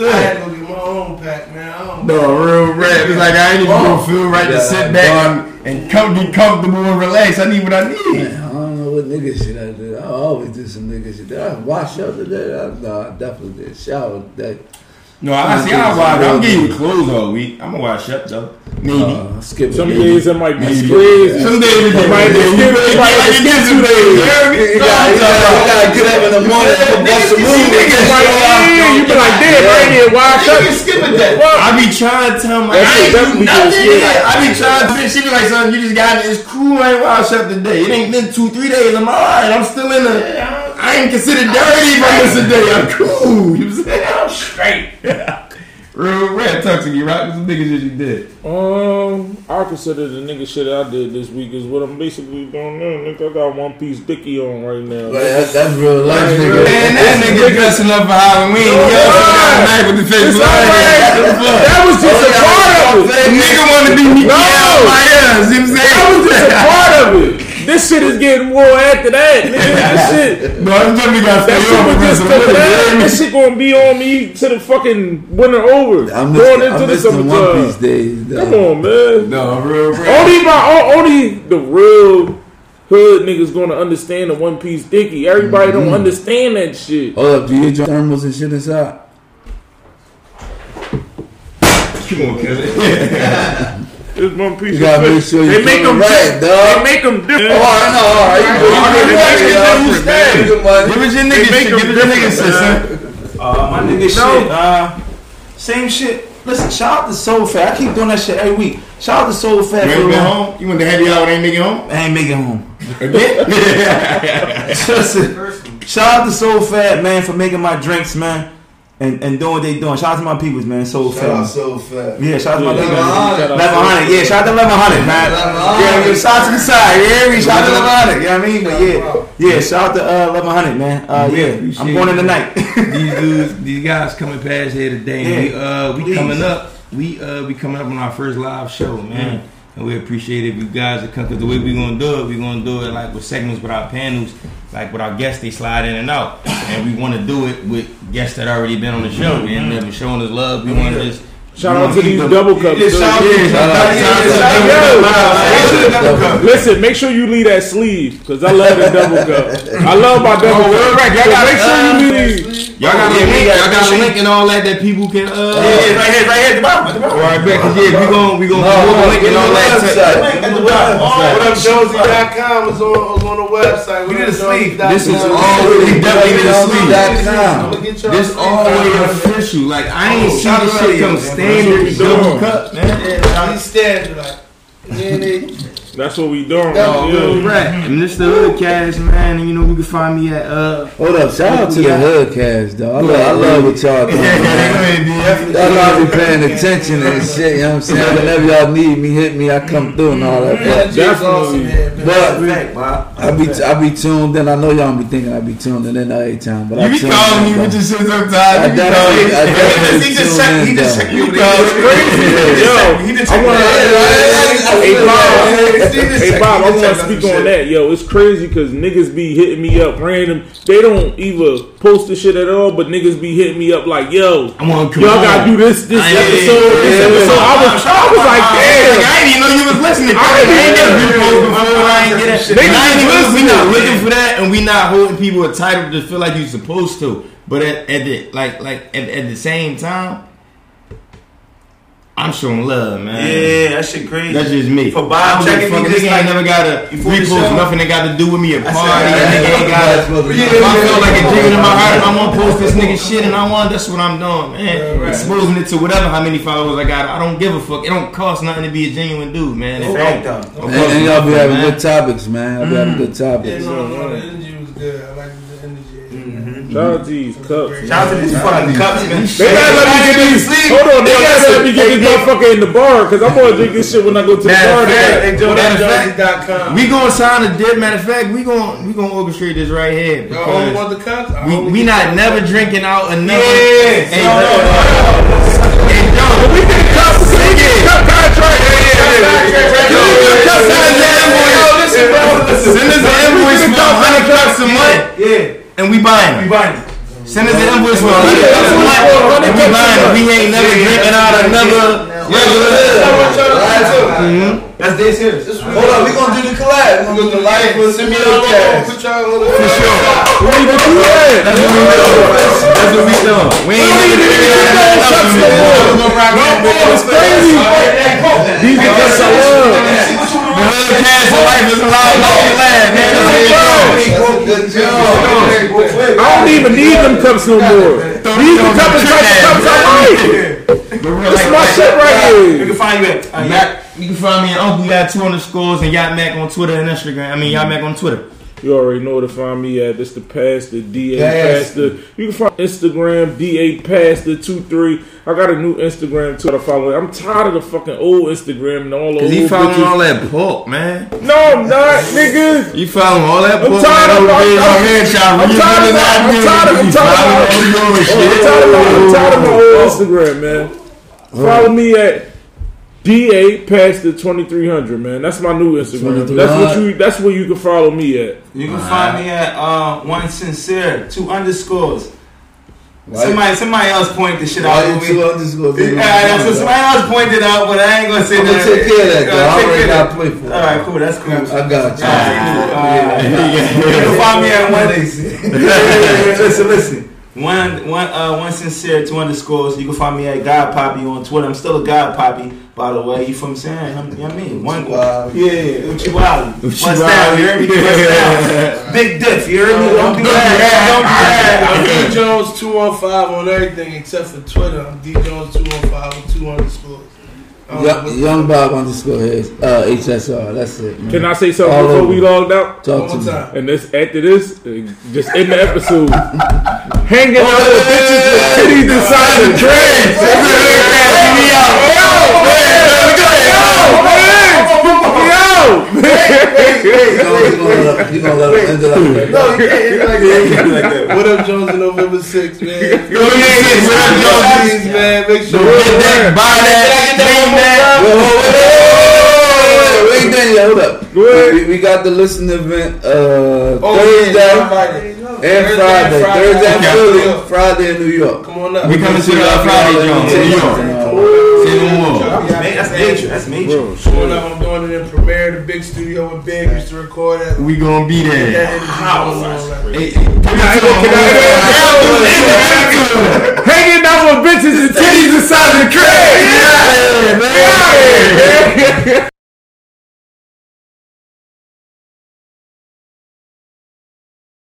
I had to go get my own pack, man. I don't No, real rap. It's like I ain't even gonna oh. feel right to sit back and, and come, get comfortable and relax. I need what I need. Man, I don't know what nigga shit I did. I always do some nigga shit. Did I wash up today? I, no, I definitely did. Shower today. No, I see. I watch. I'm getting you clothes all week. I'm gonna wash up though. Maybe. Uh, skip Some it. days it might be Maybe. crazy. Some days it might be skip- it might be skip two days. You gotta, you you gotta get up in the morning and bust a move. Niggas might, you be like, damn, I ain't here washed up. skipping that. I be trying to tell my That I ain't do nothing. I be trying to she be like, son, you just got it. It's cool. I ain't washed up today. It ain't been two, three days. I'm alright. I'm still in the. I ain't considered dirty if this miss a day. I'm cool. You know what I'm saying? I'm straight. Real red Talk you, me, right? What's the biggest shit you did? Um, I consider the nigga shit I did this week is what I'm basically doing now. Nigga, I got one piece dicky on right now. But that's, that's real life, nigga. Man, that nigga dressing up for Halloween. Yo, No, got with the face It's line. alright. What the fuck? That was just a part of it. The nigga wanna be me No. out my ass. You know what I'm saying? That was just a part of it. This shit is getting more after that, nigga. This shit. No, I'm definitely got to That stay shit on was the just rest of for the that. This shit gonna be on me to the fucking winter over. I'm Going missed, into I the missed the One. Piece days. Come on, man. No, I'm real, real. Only my only the real hood niggas gonna understand the one piece dicky. Everybody don't mm-hmm. understand that shit. Hold up, do you get your thermals and shit inside? Come on, Kevin. It's one piece. You gotta of make sure you they make them it right, right, dog. They make them different. Oh, I know, all right. You All right, good, you man, good, you you good, good, man. you good, money. Give us your nigga make shit. them Give us your nigga different, shit, son. Uh, my nigga shit. Uh, same shit. Listen, shout out to Soul Fat. I keep doing that shit every week. Shout out to Soul Fat. You for ain't been home? You went to happy hour and ain't make it home? I ain't making home. Listen, shout out to Soul Fat man for making my drinks, man, and and doing what they doing. Shout out to my peoples, man. Soul Shout Fat. out man. so fat. Yeah, shout out to my Yeah, people. man. Shout Eleven hundred, yeah. Shout out to eleven hundred, man. 1100. Yeah, yeah, shout out to the side. Yeah, we shout out to eleven hundred. You know what I mean? But yeah, yeah. Shout out to uh, eleven hundred, man. Uh, yeah, I'm going in it. tonight. these dudes, these guys coming past here today. And we uh we Please. coming up. We uh we coming up on our first live show, man. And we appreciate if you guys are coming. Cause the way we're gonna do it, we're gonna do it like with segments with our panels, like with our guests. They slide in and out, and we want to do it with guests that already been on the show. We ain't never showing us love. We want to just Shout out wanna these them- double cups. Yeah, shout out- to. Listen, make sure you leave that sleeve because I love the double cup. I love my double Oh, cup. right. Y'all So make sure you leave. Y'all got a Yeah, link. Y'all got a link and all that that people can. Uh, Yeah, yeah, right here, right here at the bottom. At the bottom. All right, bet. Cause yeah, we gon' we gon' No, put a no, link and all that. website. to- Link at the bottom. What up, Josie.com is on, is on the website. We did a sleeve. This is all. all we definitely did a sleeve. I'm gonna get y'all This a sleeve. all official. Like I ain't Oh, see this shit come standard That's what we double cup, man. Yeah, these stands like, yeah, they, That's what we doing. That's right good. here. Right. And this the hood cast, man. And you know you can find me at uh. Hold up, shout out to the hood cast though. I love, I love what y'all doing. man. Y'all know I be paying attention and shit. You know what I'm saying? Whenever y'all need me, hit me. I come through and all that. Yeah, Jay's awesome, man. But I be I be tuned in. I know y'all be thinking I be tuned in every time, but I You be calling me in, with though. your shit I sometimes. definitely, I definitely He just tune checked. He in, just though. checked me. with Yo, it. Yo, He just I checked want me. Hey Bob, hey Bob, I he just want to speak on shit. that. Yo, it's crazy because niggas be hitting me up random. They don't either post the shit at all, but niggas be hitting me up like, yo, I'm on. y'all gotta do this, this I ain't- episode, this yeah, episode. I was, I was like, Like, damn. I didn't even know you was listening. I didn't ain't know. never repost before. I ain't get it. They And I ain't just even, we not looking for that, and we not holding people entitled to feel like you supposed to. But at, at the like like at, at the same time, I'm showing love, man. Yeah, that shit crazy. That's just me. For Bob I don't checking me fuck. just Nigga like ain't never got a before the repost nothing that got to do with me. A I party. That nigga ain't got to. Yeah, If I feel like a genuine in my heart, if I want to post this nigga shit and I want, that's what I'm doing, man. right. Exposing it to whatever how many followers I got. I don't give a fuck. It don't cost nothing to be a genuine dude, man. It Fact, don't. though. It And, and y'all be having nothing, good topics, man. Y'all be having mm. good Yeah, topics. no, no, the energy was good. Shout out to these cups. Shout out to these fucking cups, man. They gotta let me get these. Hold on, they gotta let me get this motherfucker in the bar because I'm gonna drink this shit when I go to the bar. of fact, tonight. Hey, Joe, Matter of that fact, Jonesy.com. We gonna sign a dip. Matter of fact, we gonna we gonna orchestrate this right here Y'all only want the cups? We, only we not never drinking out another. Yeah. Hey, yo, hey, yo, we can cup sing it. Cup contract. Yo, cup contract. listen, bro. Send us an invoice for hundred cups a month, Yeah, and we buying it. we them. buying it. Send us an invoice for hundred cups a month, and we buying them. We ain't never drinking out another regular. That's dead serious. Hold on, we gonna do the collab. We gonna do the live with Send me Simio a cast. Put y'all on the For sure. Where you do that? That's what we doing. That's what we doing. We ain't never drinking out another It's crazy. These are cups I love. The cast of life is to laugh, man. That's. I don't even need them cups no more. These are cups the type of cups I like. That's my shit right here. can find you at. Uh, you can find me at Uncle Yacht two underscores and Yacht Mac on Twitter and Instagram. I mean Yacht Mac on Twitter. You already know to find me at. This the Pastor D8 Pastor. You can find Instagram D8 Pastor two three. I got a new Instagram too to follow. I'm tired of the fucking old Instagram and all the Cause old he following bitches. all that pork, man. No, I'm not, nigga. You following all that I'm pork. tired of- man, I'm- my man I'm tired of that. I'm tired of- I'm tired of- all your I'm shit. tired of my, I'm tired of my old Instagram, man. Follow me at D8 the 2300, man. That's my new Instagram. That's what you. That's where you can follow me at. You can find me at uh, one sincere two underscores. Why- Somebody, somebody else point the shit Why out. you two me. underscores? Yeah, yeah, so somebody else pointed out, but I ain't gonna say I'm gonna that. take care of that, though. I take already care got of play for that. All right, cool. That's cool. I got you. Alright, cool. Uh, you can find me at one. listen, listen. One, one, uh, one sincere, two underscores. You can find me at God Poppy on Twitter. I'm still a God Poppy, by the way. You from saying? I'm, you know what I mean? One, Wow. yeah, yeah, Uchi Wally. Bust Uchi down, you heard me? Wally. Bust down. Big diff, you heard me? Don't do that. Don't do that. I'm D Jones two one five on everything except for Twitter. I'm D Jones two one five with two underscores. Um, Young, Bob underscore Hayes. Uh, HSR. That's it. Man. Can I say something All before over. we logged out? talk to One me? And this after this, uh, just in the episode, hanging out with bitches with titties inside the dress. Yo, You gonna let you gonna let him end it up? No, you can't hit it like that. You. What up, Jones? On November 6th, man. Yo, yeah, yeah, what up, Jones? Man. Make sure. Get that, buy that, name that. Wait, wait, hold up. Go ahead. We, we got the listen event uh, Oh, Thursday yeah, Friday. and Friday. Friday. Thursday. Philly, Friday in New York. Come on up. We coming to the Friday, Jones. New York. Say no more. That's major. That's major. Bro, Showing up, I'm doing it in Premiere, the big studio with Big used to record at. We gonna be there. That energy going on right Hey, hanging out with bitches and titties inside the crib. Yeah, man.